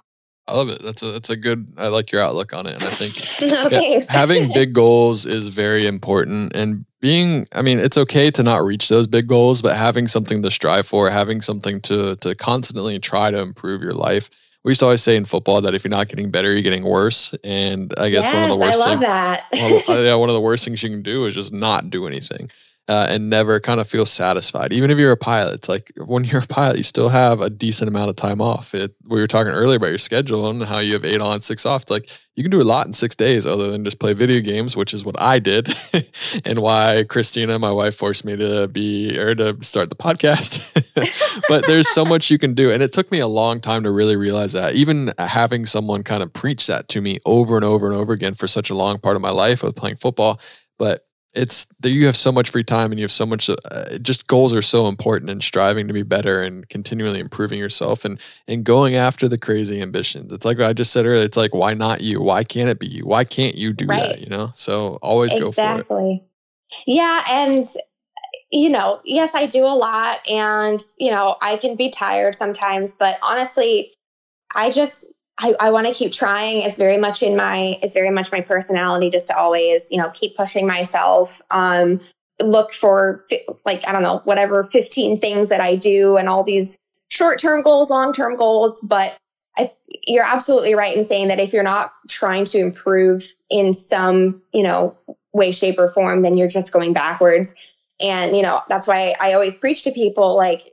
I love it. That's a that's a good. I like your outlook on it, and I think no, yeah, having big goals is very important. And being, I mean, it's okay to not reach those big goals, but having something to strive for, having something to to constantly try to improve your life. We used to always say in football that if you're not getting better, you're getting worse. And I guess yes, one of the worst. I love thing, that. well, yeah, one of the worst things you can do is just not do anything uh, and never kind of feel satisfied. Even if you're a pilot, it's like when you're a pilot, you still have a decent amount of time off. It, we were talking earlier about your schedule and how you have eight on, six off. It's like you can do a lot in six days other than just play video games, which is what I did and why Christina, my wife, forced me to be or to start the podcast. but there's so much you can do. And it took me a long time to really realize that. Even having someone kind of preach that to me over and over and over again for such a long part of my life of playing football. But it's that you have so much free time and you have so much uh, just goals are so important and striving to be better and continually improving yourself and and going after the crazy ambitions. It's like i just said earlier it's like why not you? Why can't it be you? Why can't you do right. that you know? So always exactly. go for it. Exactly. Yeah and you know yes i do a lot and you know i can be tired sometimes but honestly i just I, I want to keep trying. It's very much in my, it's very much my personality just to always, you know, keep pushing myself. Um, look for like, I don't know, whatever 15 things that I do and all these short term goals, long term goals. But I, you're absolutely right in saying that if you're not trying to improve in some, you know, way, shape, or form, then you're just going backwards. And, you know, that's why I always preach to people like,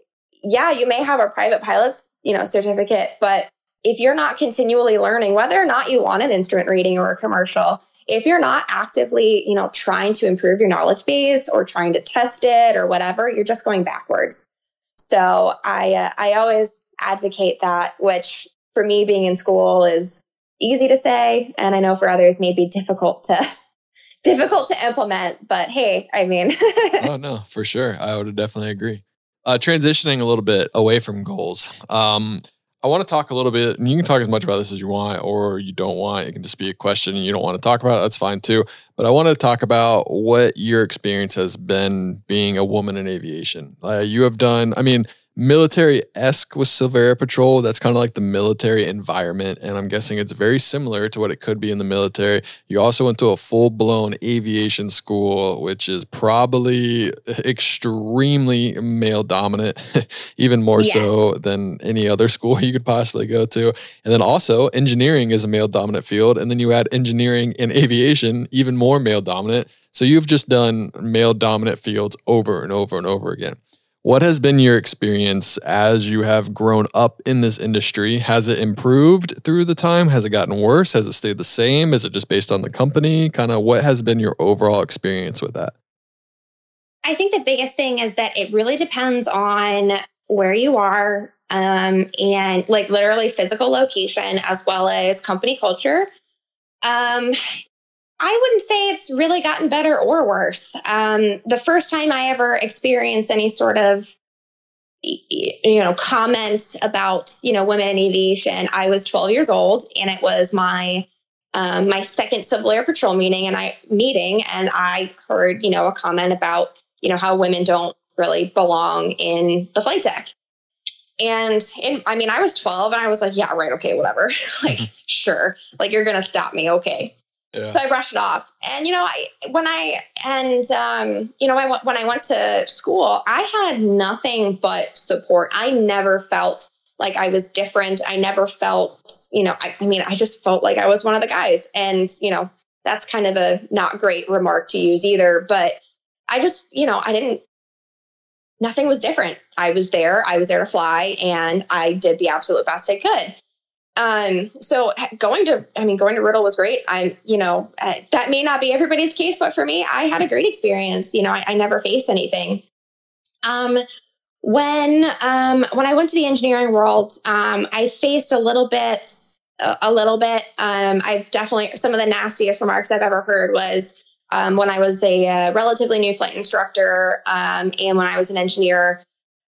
yeah, you may have a private pilot's, you know, certificate, but if you're not continually learning whether or not you want an instrument reading or a commercial if you're not actively you know trying to improve your knowledge base or trying to test it or whatever you're just going backwards. So i uh, i always advocate that which for me being in school is easy to say and i know for others may be difficult to difficult to implement but hey i mean oh no for sure. I would definitely agree. Uh, transitioning a little bit away from goals um, I want to talk a little bit, and you can talk as much about this as you want, or you don't want. It can just be a question and you don't want to talk about it. That's fine too. But I want to talk about what your experience has been being a woman in aviation. Uh, you have done, I mean, military esque with Civil Air Patrol. That's kind of like the military environment. And I'm guessing it's very similar to what it could be in the military. You also went to a full blown aviation school, which is probably extremely male dominant, even more yes. so than any other school you could possibly go to. And then also, engineering is a male dominant field. And then you add engineering and aviation, even more male dominant. So you've just done male dominant fields over and over and over again. What has been your experience as you have grown up in this industry? Has it improved through the time? Has it gotten worse? Has it stayed the same? Is it just based on the company? Kind of what has been your overall experience with that? I think the biggest thing is that it really depends on where you are um, and like literally physical location as well as company culture. Um, I wouldn't say it's really gotten better or worse. Um, the first time I ever experienced any sort of you know comments about you know women in aviation i was 12 years old and it was my um, my second civil air patrol meeting and i meeting and i heard you know a comment about you know how women don't really belong in the flight deck. And in, i mean i was 12 and i was like yeah right okay whatever. Like sure like you're gonna stop me okay so I brushed it off. And, you know, I, when I, and, um, you know, I, when I went to school, I had nothing but support. I never felt like I was different. I never felt, you know, I, I mean, I just felt like I was one of the guys. And, you know, that's kind of a not great remark to use either. But I just, you know, I didn't, nothing was different. I was there. I was there to fly and I did the absolute best I could. Um, so going to, I mean, going to Riddle was great. I'm, you know, uh, that may not be everybody's case, but for me, I had a great experience. You know, I, I never faced anything. Um, when, um, when I went to the engineering world, um, I faced a little bit, a, a little bit. Um, I've definitely, some of the nastiest remarks I've ever heard was, um, when I was a, a uh, relatively new flight instructor, um, and when I was an engineer.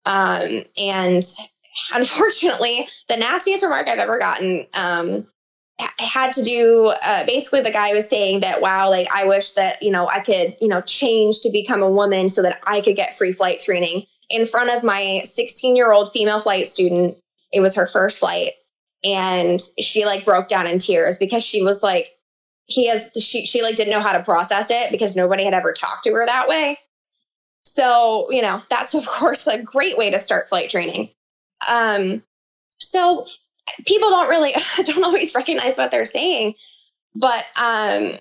Um, and unfortunately, the nastiest remark I've ever gotten um, had to do uh, basically the guy was saying that wow like i wish that you know i could you know change to become a woman so that i could get free flight training. In front of my 16 year old female flight student it was her first flight and she like broke down in tears because she was like he has she she like didn't know how to process it because nobody had ever talked to her that way. So you know that's of course a great way to start flight training um so people don't really don't always recognize what they're saying but um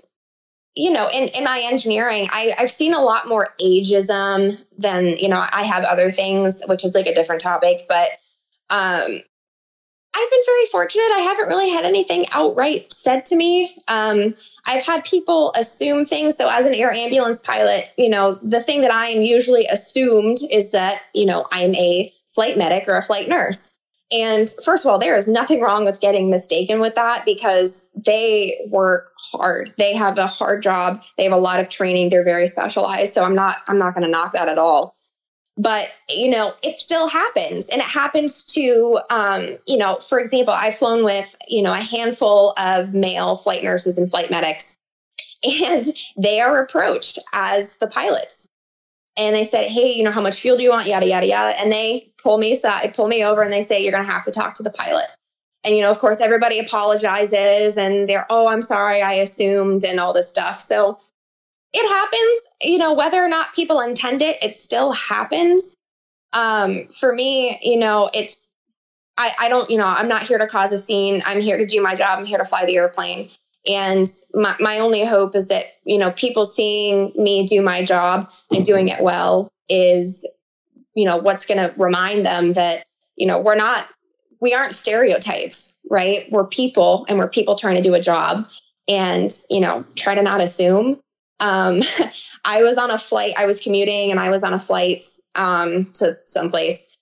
you know in, in my engineering I, i've seen a lot more ageism than you know i have other things which is like a different topic but um I've been very fortunate. I haven't really had anything outright said to me. Um, I've had people assume things. So, as an air ambulance pilot, you know, the thing that I am usually assumed is that, you know, I'm a flight medic or a flight nurse. And first of all, there is nothing wrong with getting mistaken with that because they work hard. They have a hard job. They have a lot of training. They're very specialized. So I'm not I'm not going to knock that at all. But you know, it still happens, and it happens to um, you know, for example, I've flown with you know a handful of male flight nurses and flight medics, and they are approached as the pilots and they said, "Hey, you know, how much fuel do you want?" Yada yada yada, and they pull me aside, pull me over, and they say, "You're going to have to talk to the pilot." And you know, of course, everybody apologizes, and they're, "Oh, I'm sorry, I assumed," and all this stuff. So it happens. You know, whether or not people intend it, it still happens. Um, for me, you know, it's I, I don't, you know, I'm not here to cause a scene. I'm here to do my job. I'm here to fly the airplane. And my, my only hope is that, you know, people seeing me do my job and doing it well is, you know, what's going to remind them that, you know, we're not, we aren't stereotypes, right? We're people and we're people trying to do a job and, you know, try to not assume. Um, I was on a flight, I was commuting and I was on a flight um, to someplace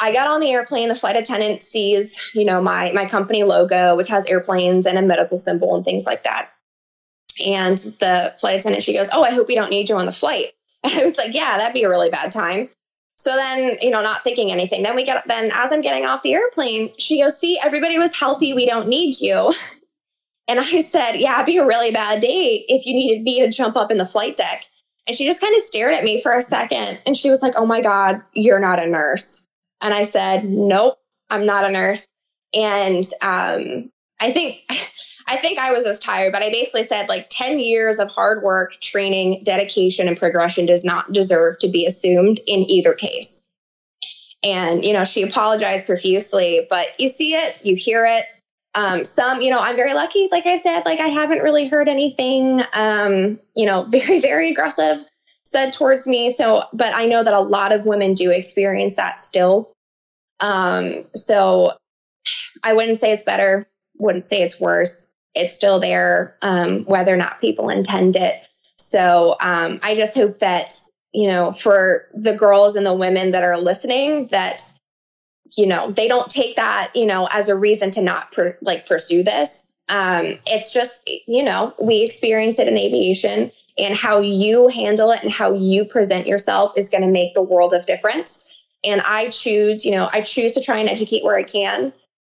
I got on the airplane. The flight attendant sees, you know, my my company logo, which has airplanes and a medical symbol and things like that. And the flight attendant, she goes, "Oh, I hope we don't need you on the flight." And I was like, "Yeah, that'd be a really bad time." So then, you know, not thinking anything. Then we get then as I'm getting off the airplane, she goes, "See, everybody was healthy. We don't need you." And I said, "Yeah, it'd be a really bad day if you needed me to jump up in the flight deck." And she just kind of stared at me for a second, and she was like, "Oh my god, you're not a nurse." And I said, nope, I'm not a nurse. And um, I think. I think I was just tired, but I basically said like 10 years of hard work, training, dedication, and progression does not deserve to be assumed in either case. And, you know, she apologized profusely, but you see it, you hear it. Um, some, you know, I'm very lucky. Like I said, like I haven't really heard anything, um, you know, very, very aggressive said towards me. So, but I know that a lot of women do experience that still. Um, so I wouldn't say it's better, wouldn't say it's worse. It's still there, um, whether or not people intend it. So um, I just hope that, you know, for the girls and the women that are listening, that, you know, they don't take that, you know, as a reason to not per, like pursue this. Um, it's just, you know, we experience it in aviation and how you handle it and how you present yourself is going to make the world of difference. And I choose, you know, I choose to try and educate where I can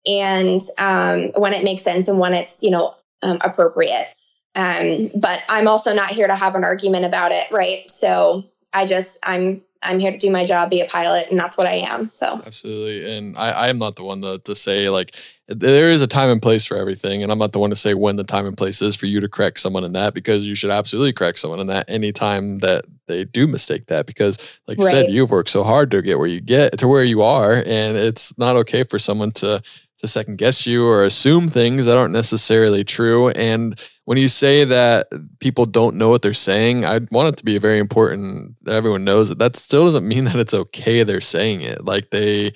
and um, when it makes sense and when it's, you know, um, appropriate. Um, but I'm also not here to have an argument about it, right? So I just, I'm I'm here to do my job, be a pilot, and that's what I am. So absolutely, and I, I am not the one to, to say like there is a time and place for everything, and I'm not the one to say when the time and place is for you to correct someone in that because you should absolutely correct someone in that anytime that they do mistake that because like you right. said, you've worked so hard to get where you get to where you are, and it's not okay for someone to to second guess you or assume things that aren't necessarily true. And when you say that people don't know what they're saying, I want it to be very important that everyone knows that that still doesn't mean that it's okay they're saying it. Like they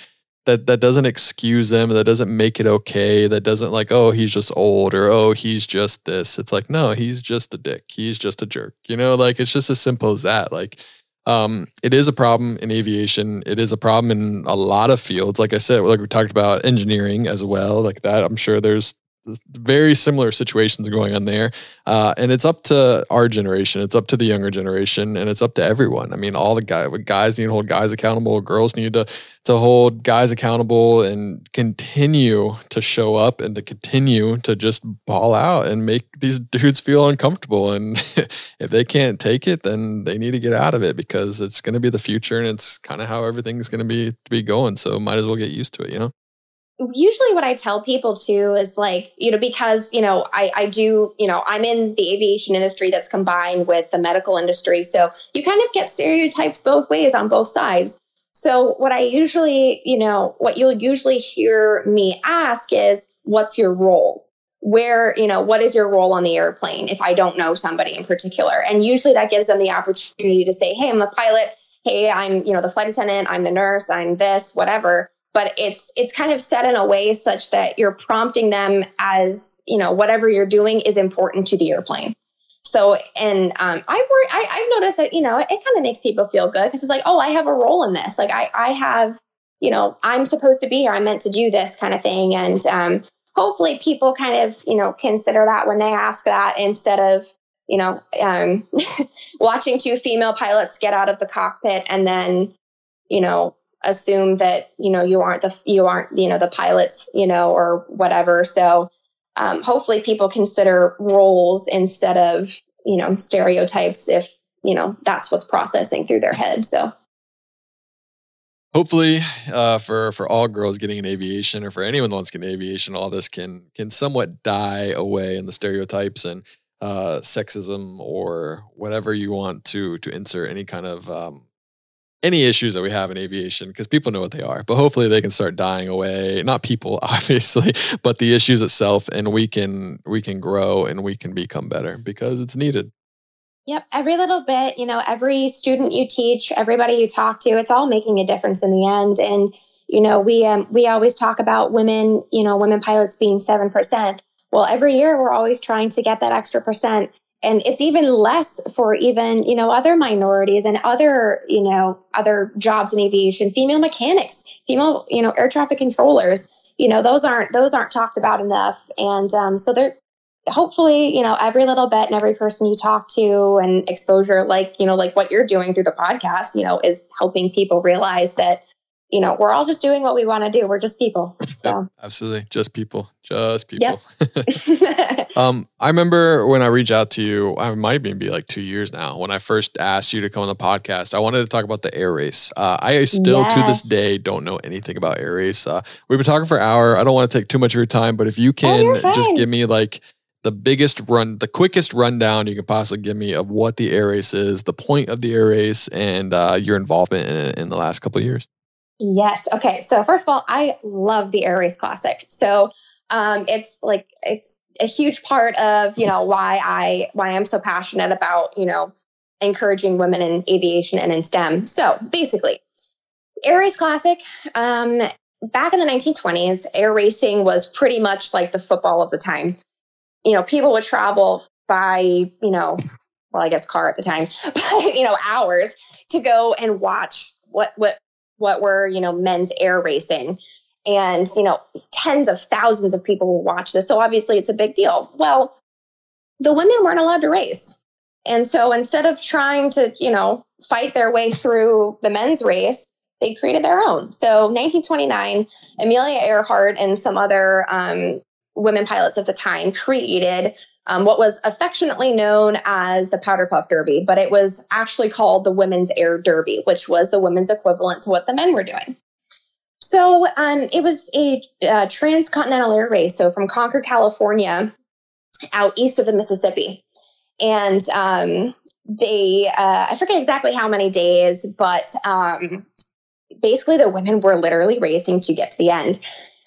that that doesn't excuse them, that doesn't make it okay, that doesn't like, oh, he's just old or oh, he's just this. It's like, no, he's just a dick. He's just a jerk. You know, like it's just as simple as that. Like um, it is a problem in aviation. It is a problem in a lot of fields. Like I said, like we talked about engineering as well, like that. I'm sure there's very similar situations going on there. Uh, and it's up to our generation, it's up to the younger generation, and it's up to everyone. I mean, all the guys, guys need to hold guys accountable, girls need to to hold guys accountable, and continue to show up and to continue to just ball out and make these dudes feel uncomfortable. And if they can't take it, then they need to get out of it because it's going to be the future, and it's kind of how everything's going to be be going. So might as well get used to it, you know usually what I tell people too is like, you know, because, you know, I, I do, you know, I'm in the aviation industry that's combined with the medical industry. So you kind of get stereotypes both ways on both sides. So what I usually, you know, what you'll usually hear me ask is, what's your role? Where, you know, what is your role on the airplane if I don't know somebody in particular? And usually that gives them the opportunity to say, hey, I'm the pilot. Hey, I'm, you know, the flight attendant. I'm the nurse. I'm this, whatever but it's it's kind of set in a way such that you're prompting them as you know whatever you're doing is important to the airplane. So and um, i worry I, i've noticed that you know it, it kind of makes people feel good because it's like oh i have a role in this. Like i i have you know i'm supposed to be here. I'm meant to do this kind of thing. And um, hopefully people kind of you know consider that when they ask that instead of you know um, watching two female pilots get out of the cockpit and then you know assume that you know you aren't the you aren't you know the pilots you know or whatever. So um, hopefully people consider roles instead of you know stereotypes if you know that's what's processing through their head. So. Hopefully uh, for for all girls getting in aviation or for anyone that wants to get in aviation all this can can somewhat die away in the stereotypes and uh, sexism or whatever you want to to insert any kind of um, any issues that we have in aviation because people know what they are but hopefully they can start dying away. Not people obviously but the issues itself and we can we can grow and we can become better because it's needed. Yep every little bit you know every student you teach everybody you talk to it's all making a difference in the end. And you know we um, we always talk about women you know women pilots being 7% well every year we're always trying to get that extra percent and it's even less for even you know other minorities and other you know other jobs in aviation female mechanics female you know air traffic controllers. You know those aren't those aren't talked about enough. And um, so they're hopefully you know every little bit and every person you talk to and exposure like you know like what you're doing through the podcast you know is helping people realize that you know, we're all just doing what we want to do. We're just people. So. Yep, absolutely. Just people. Just people. Yep. um, I remember when I reached out to you, I might even be like two years now, when I first asked you to come on the podcast, I wanted to talk about the air race. Uh, I still yes. to this day don't know anything about air race. Uh, we've been talking for an hour. I don't want to take too much of your time, but if you oh, can oh, just give me like the biggest run, the quickest rundown you can possibly give me of what the air race is, the point of the air race, and uh, your involvement in it in the last couple of years. Yes. Okay. So first of all, I love the Air Race Classic. So um, it's like it's a huge part of you know why I why I'm so passionate about you know encouraging women in aviation and in STEM. So basically, Air Race Classic. Um, back in the 1920s, air racing was pretty much like the football of the time. You know, people would travel by you know, well, I guess car at the time, but you know, hours to go and watch what what what were, you know, men's air racing. And, you know, tens of thousands of people will watch this. So obviously it's a big deal. Well, the women weren't allowed to race. And so instead of trying to, you know, fight their way through the men's race, they created their own. So 1929, Amelia Earhart and some other um, women pilots of the time created um, what was affectionately known as the Powder Puff Derby, but it was actually called the Women's Air Derby, which was the women's equivalent to what the men were doing. So um, it was a uh, transcontinental air race, so from Concord, California, out east of the Mississippi. And um, they, uh, I forget exactly how many days, but um, basically the women were literally racing to get to the end.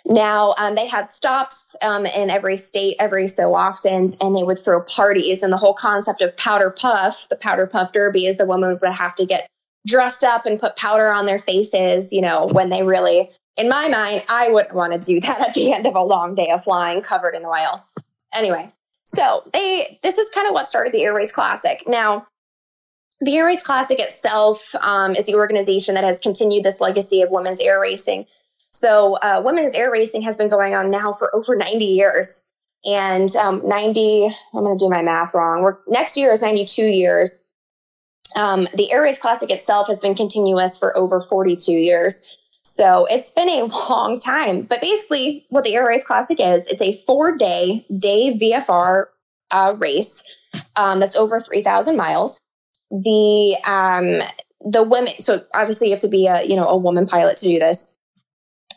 Now, um, they had stops um, in every state every so often, and they would throw parties. And the whole concept of powder puff, the powder puff derby, is the woman would have to get dressed up and put powder on their faces, you know, when they really, in my mind, I wouldn't want to do that at the end of a long day of flying covered in oil. Anyway, so they, this is kind of what started the Air Race Classic. Now, the Air Race Classic itself um, is the organization that has continued this legacy of women's air racing so, uh, women's air racing has been going on now for over 90 years. And um, 90, I'm going to do my math wrong. We're, next year is 92 years. Um, the Air Race Classic itself has been continuous for over 42 years. So it's been a long time. But basically, what the Air Race Classic is, it's a four day, day VFR uh, race um, that's over 3,000 miles. The um, the women, so obviously you have to be a you know a woman pilot to do this.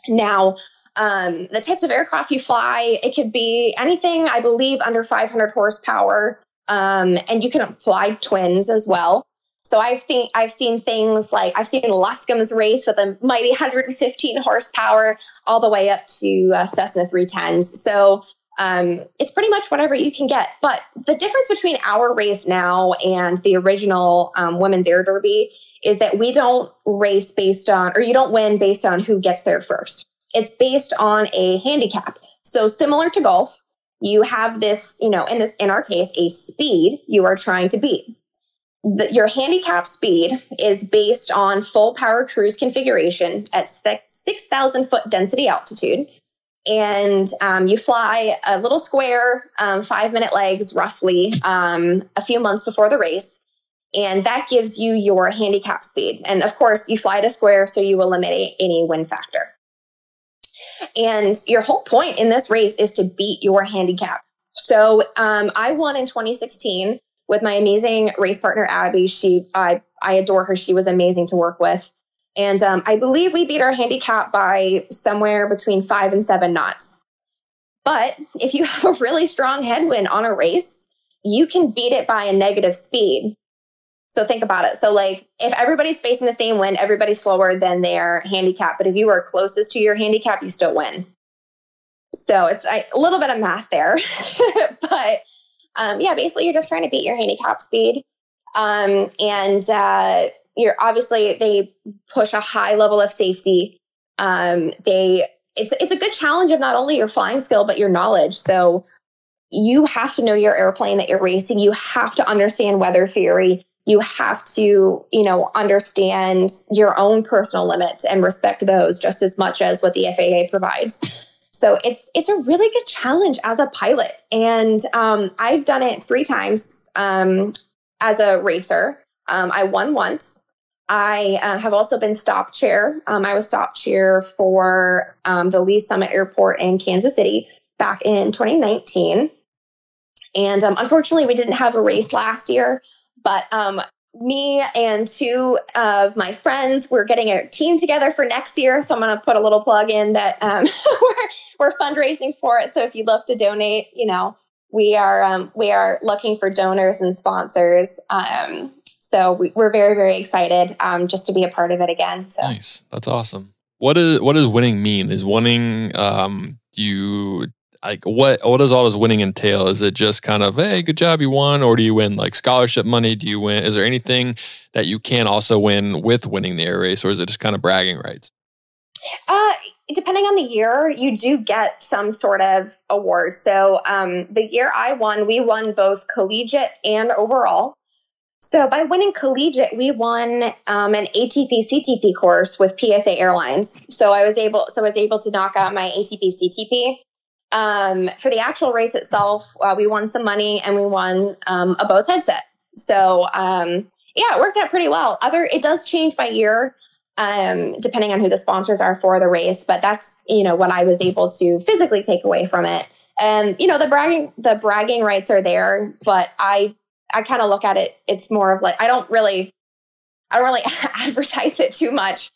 Now, um, the types of aircraft you fly, it could be anything I believe under 500 horsepower, um, and you can fly twins as well. So I've seen I've seen things like I've seen Luscombe's race with a mighty 115 horsepower all the way up to uh, Cessna 310s. So um, it's pretty much whatever you can get. But the difference between our race now and the original um, women's air derby is that we don't race based on, or you don't win based on who gets there first. It's based on a handicap. So similar to golf, you have this, you know, in this, in our case, a speed you are trying to beat the, your handicap speed is based on full power cruise configuration at 6,000 foot density altitude. And um, you fly a little square, um, five minute legs roughly, um, a few months before the race. And that gives you your handicap speed. And of course, you fly the square, so you eliminate any wind factor. And your whole point in this race is to beat your handicap. So um, I won in 2016 with my amazing race partner Abby. She I I adore her. She was amazing to work with. And um, I believe we beat our handicap by somewhere between five and seven knots. But if you have a really strong headwind on a race, you can beat it by a negative speed. So think about it. So, like, if everybody's facing the same wind, everybody's slower than their handicap. But if you are closest to your handicap, you still win. So it's a little bit of math there. but um, yeah, basically you're just trying to beat your handicap speed. Um, and uh, you're obviously they push a high level of safety. Um, they it's it's a good challenge of not only your flying skill but your knowledge. So you have to know your airplane that you're racing. You have to understand weather theory. You have to, you know, understand your own personal limits and respect those just as much as what the FAA provides. So it's it's a really good challenge as a pilot, and um, I've done it three times um, as a racer. Um, I won once. I uh, have also been stop chair. Um, I was stop chair for um, the Lee's Summit Airport in Kansas City back in 2019. And um, unfortunately, we didn't have a race last year, but me and two of my friends we're getting a team together for next year so i'm going to put a little plug in that um, we're, we're fundraising for it so if you'd love to donate you know we are um, we are looking for donors and sponsors um, so we, are very very excited um, just to be a part of it again so. nice that's awesome what is what does winning mean is winning um, you like what what does all this winning entail? Is it just kind of hey, good job, you won, or do you win like scholarship money? Do you win? Is there anything that you can also win with winning the air race, or is it just kind of bragging rights? Uh, depending on the year, you do get some sort of award. So um, the year I won, we won both collegiate and overall. So by winning collegiate, we won um, an ATP CTP course with PSA Airlines. So I was able, so I was able to knock out my ATP CTP. Um, for the actual race itself, uh, we won some money and we won um, a Bose headset. So um, yeah, it worked out pretty well. Other, it does change by year, um, depending on who the sponsors are for the race. But that's you know what I was able to physically take away from it. And you know the bragging, the bragging rights are there, but I, I kind of look at it. It's more of like I don't really, I don't really advertise it too much.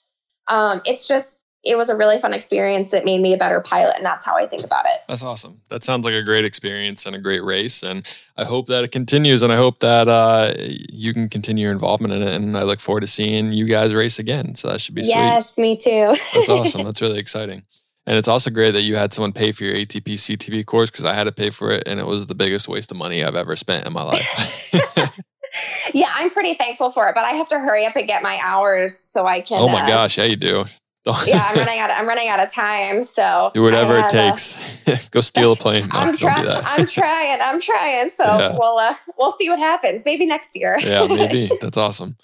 Um, it's just it was a really fun experience that made me a better pilot and that's how i think about it that's awesome that sounds like a great experience and a great race and i hope that it continues and i hope that uh, you can continue your involvement in it and i look forward to seeing you guys race again so that should be yes sweet. me too that's awesome that's really exciting and it's also great that you had someone pay for your atp ctp course because i had to pay for it and it was the biggest waste of money i've ever spent in my life yeah, I'm pretty thankful for it, but I have to hurry up and get my hours so I can. Oh my uh, gosh, yeah, you do yeah, I'm running out. Of, I'm running out of time. So do whatever it takes. Go steal a plane. No, I'm trying. I'm trying. I'm trying. So yeah. we'll uh, we'll see what happens. Maybe next year. yeah, maybe. That's awesome.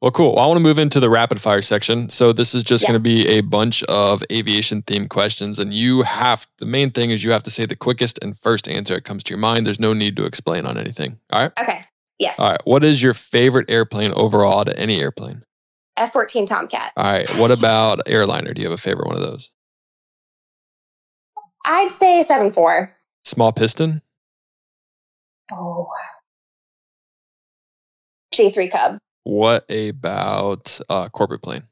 Well, cool. Well, I want to move into the rapid fire section. So this is just Yes. going to be a bunch of aviation themed questions, and you have the main thing is you have to say the quickest and first answer that comes to your mind. There's no need to explain on anything. All right. Okay. Yes. All right. What is your favorite airplane overall to any airplane? F fourteen Tomcat. All right. What about airliner? Do you have a favorite one of those? I'd say seven four. Small piston. Oh. J three Cub. What about uh, corporate plane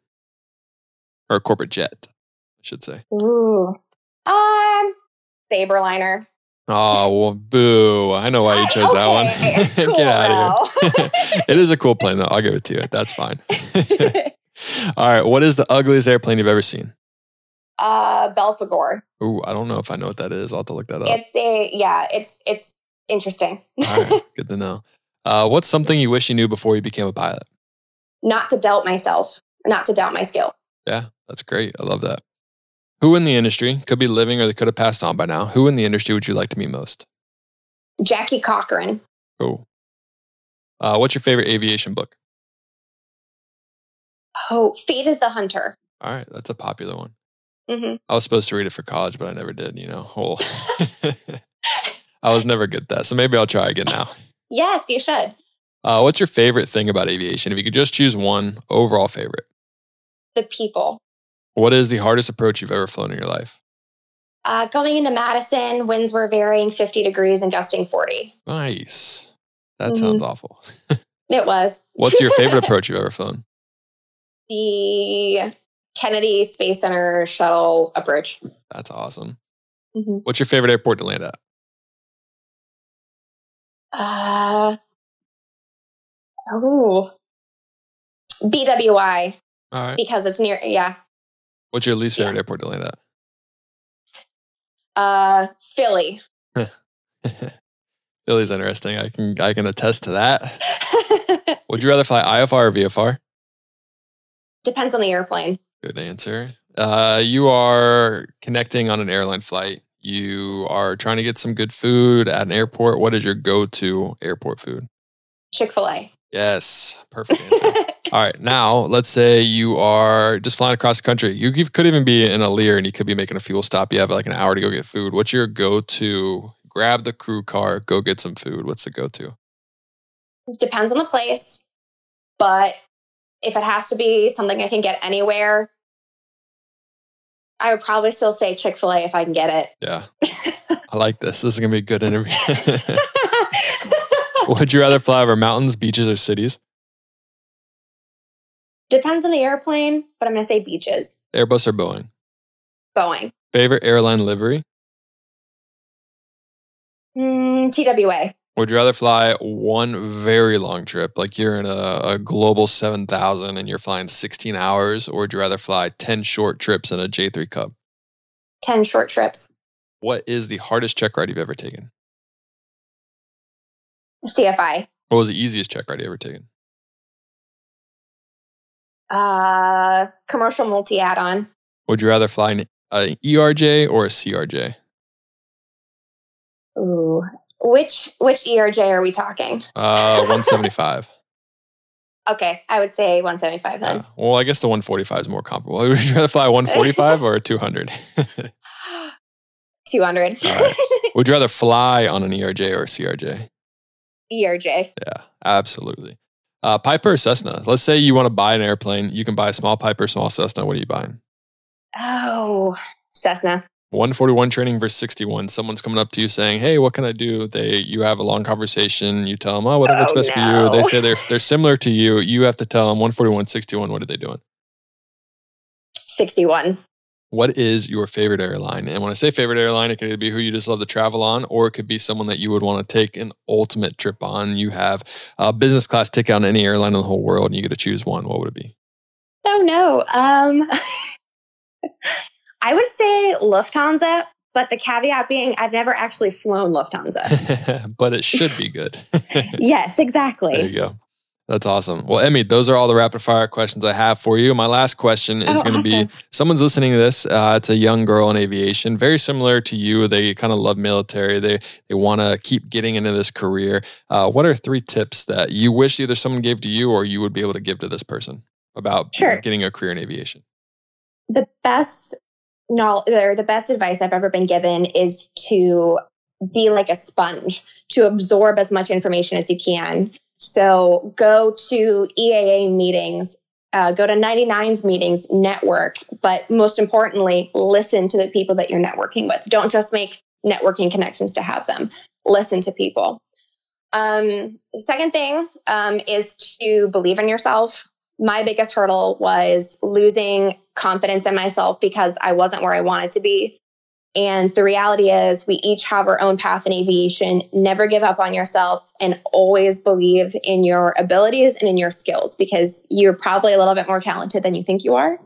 or corporate jet? I should say. Ooh. Um. Sabreliner. Oh, well, boo. I know why you I- chose that one. It's cool, Get out of here. it is a cool plane, though. I'll give it to you. That's fine. All right. What is the ugliest airplane you've ever seen? uh, Belphegor. Ooh, I don't know if I know what that is. I'll have to look that up. It's a yeah. It's it's interesting. All right. Good to know. Uh, what's something you wish you knew before you became a pilot? not to doubt myself. Not to doubt my skill. Yeah, that's great. I love that. Who in the industry could be living or they could have passed on by now? Who in the industry would you like to meet most? Jackie Cochran. Cool. Uh, what's your favorite aviation book? Oh, Fate is the Hunter. All right, that's a popular one. hmm I was supposed to read it for college, but I never did. You know, well, I was never good at that. So maybe I'll try again now. Yes, you should. Uh, what's your favorite thing about aviation? If you could just choose one overall favorite, The people. what is the hardest approach you've ever flown in your life? Uh, going into Madison, winds were varying 50 degrees and gusting 40. Nice. That Mhm. sounds awful. It was What's your favorite approach you've ever flown? the Kennedy Space Center shuttle approach. That's awesome. Mhm. What's your favorite airport to land at? Uh, oh, BWI All right. because it's near. Yeah. What's your least Yeah. favorite airport to land at? Uh, Philly. Philly's interesting. I can I can attest to that. Would you rather fly IFR or VFR? Depends on the airplane. Good answer. Uh, you are connecting on an airline flight. You are trying to get some good food at an airport. What is your go-to airport food? Chick Fil A. Yes, perfect answer. All right, now let's say you are just flying across the country. You could could even be in a Lear and you could be making a fuel stop. You have like an hour to go get food. What's your go-to? Grab the crew car, go get some food. What's the go-to? Depends on the place, but if it has to be something I can get anywhere, I would probably still say Chick Fil A if I can get it. Yeah, I like this. This is gonna be a good interview. Would you rather fly over mountains, beaches, or cities? Depends on the airplane, but I'm going to say beaches. Airbus or Boeing? Boeing. Favorite airline livery? Mm, TWA. Would you rather fly one very long trip, like you're in a, a global 7000 and you're flying 16 hours, or would you rather fly 10 short trips in a J3 Cub? 10 short trips. What is the hardest check ride you've ever taken? CFI. What was the easiest check ride you ever taken? Uh, commercial multi add on. Would you rather fly an, an ERJ or a CRJ? Ooh. Which which ERJ are we talking? Uh, 175. Okay, I would say 175 then. Yeah. Well, I guess the 145 is more comparable. Would you rather fly 145 or 200? 200. All right. Would you rather fly on an ERJ or a CRJ? ERJ. Yeah, absolutely. Uh, Piper or Cessna? Let's say you want to buy an airplane. You can buy a small Piper, small Cessna. What are you buying? Oh, Cessna. 141 training versus 61. Someone's coming up to you saying, "Hey, what can I do?" They, you have a long conversation. You tell them, "Oh, whatever's Oh, best for you." They say they're they're similar to you. You have to tell them 141, 61. What are they doing? 61. What is your favorite airline? And when I say favorite airline, it could be who you just love to travel on, or it could be someone that you would want to take an ultimate trip on. You have a business class ticket on any airline in the whole world, and you get to choose one. What would it be? Oh no. Um I would say Lufthansa, but the caveat being I've never actually flown Lufthansa. but it should be good. yes, exactly. there you go. That's awesome. Well, Emmy, those are all the rapid fire questions I have for you. My last question is Oh, going to awesome. be someone's listening to this. Uh, it's a young girl in aviation, very similar to you. They kind of love military. They they want to keep getting into this career. Uh, what are three tips that you wish either someone gave to you or you would be able to give to this person about Sure. getting a career in aviation? the best knowledge or the best advice I've ever been given is to be like a sponge to absorb as much information as you can. So go to EAA meetings, uh, go to 99's meetings, network, but most importantly, listen to the people that you're networking with. Don't just make networking connections to have them. Listen to people. Um, the second thing um, is to believe in yourself. My biggest hurdle was losing confidence in myself because I wasn't where I wanted to be. And the reality is, we each have our own path in aviation. Never give up on yourself and always believe in your abilities and in your skills because you're probably a little bit more talented than you think you are.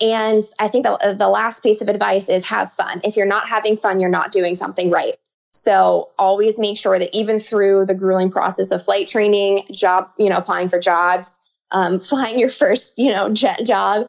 And I think the, the last piece of advice is have fun. If you're not having fun, you're not doing something right. So always make sure that even through the grueling process of flight training, job, you know, applying for jobs, um, flying your first, you know, jet job,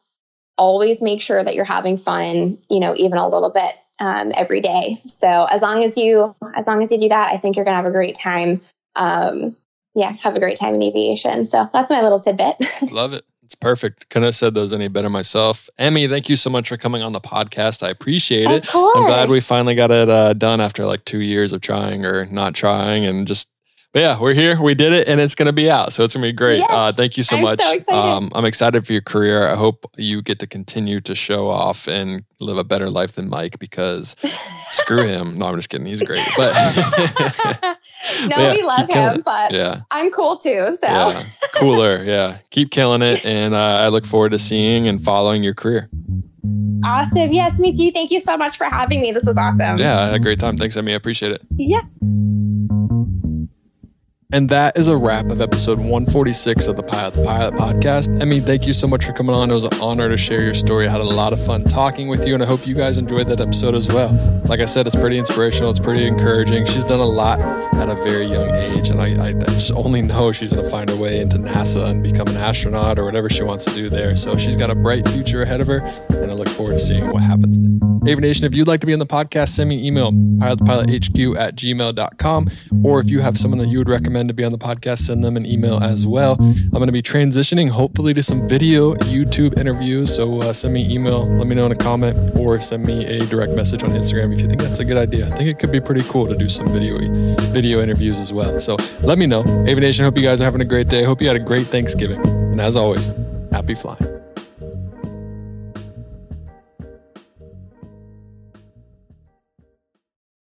always make sure that you're having fun, you know, even a little bit um, every day. So as long as you, as long as you do that, I think you're going to have a great time. Um, yeah, have a great time in aviation. So that's my little tidbit. Love it. It's perfect. Couldn't have said those any better myself. Emmy, thank you so much for coming on the podcast. I appreciate it. I'm glad we finally got it uh, done after like two years of trying or not trying, and just. But yeah, we're here. We did it, and it's going to be out, so it's going to be great. Yes. uh, thank you so I'm much. so. Um, I'm excited for your career. I hope you get to continue to show off and live a better life than Mike because screw him. No, I'm just kidding. He's great, but no, yeah, we love him, it. but yeah, I'm cool too. So yeah, cooler. Yeah, keep killing it, and uh, I look forward to seeing and following your career. awesome. Yes, me too. Thank you so much for having me. This was awesome. Yeah, I had a great time. Thanks, Emmy. I appreciate it. Yeah. And that is a wrap of episode 146 of the Pilot the Pilot podcast. Emmy, thank you so much for coming on. It was an honor to share your story. I had a lot of fun talking with you, and I hope you guys enjoyed that episode as well. Like I said, it's pretty inspirational, it's pretty encouraging. She's done a lot at a very young age, and I, I, I just only know she's going to find her way into NASA and become an astronaut or whatever she wants to do there. So she's got a bright future ahead of her, and I look forward to seeing what happens next. Aviation, if you'd like to be on the podcast, send me an email, pilotthepilothq at gmail.com. Or if you have someone that you would recommend to be on the podcast, send them an email as well. I'm going to be transitioning hopefully to some video YouTube interviews. So uh, send me email, let me know in a comment, or send me a direct message on Instagram if you think that's a good idea. I think it could be pretty cool to do some video video interviews as well. So let me know. Aviation, hope you guys are having a great day. Hope you had a great Thanksgiving. And as always, happy flying.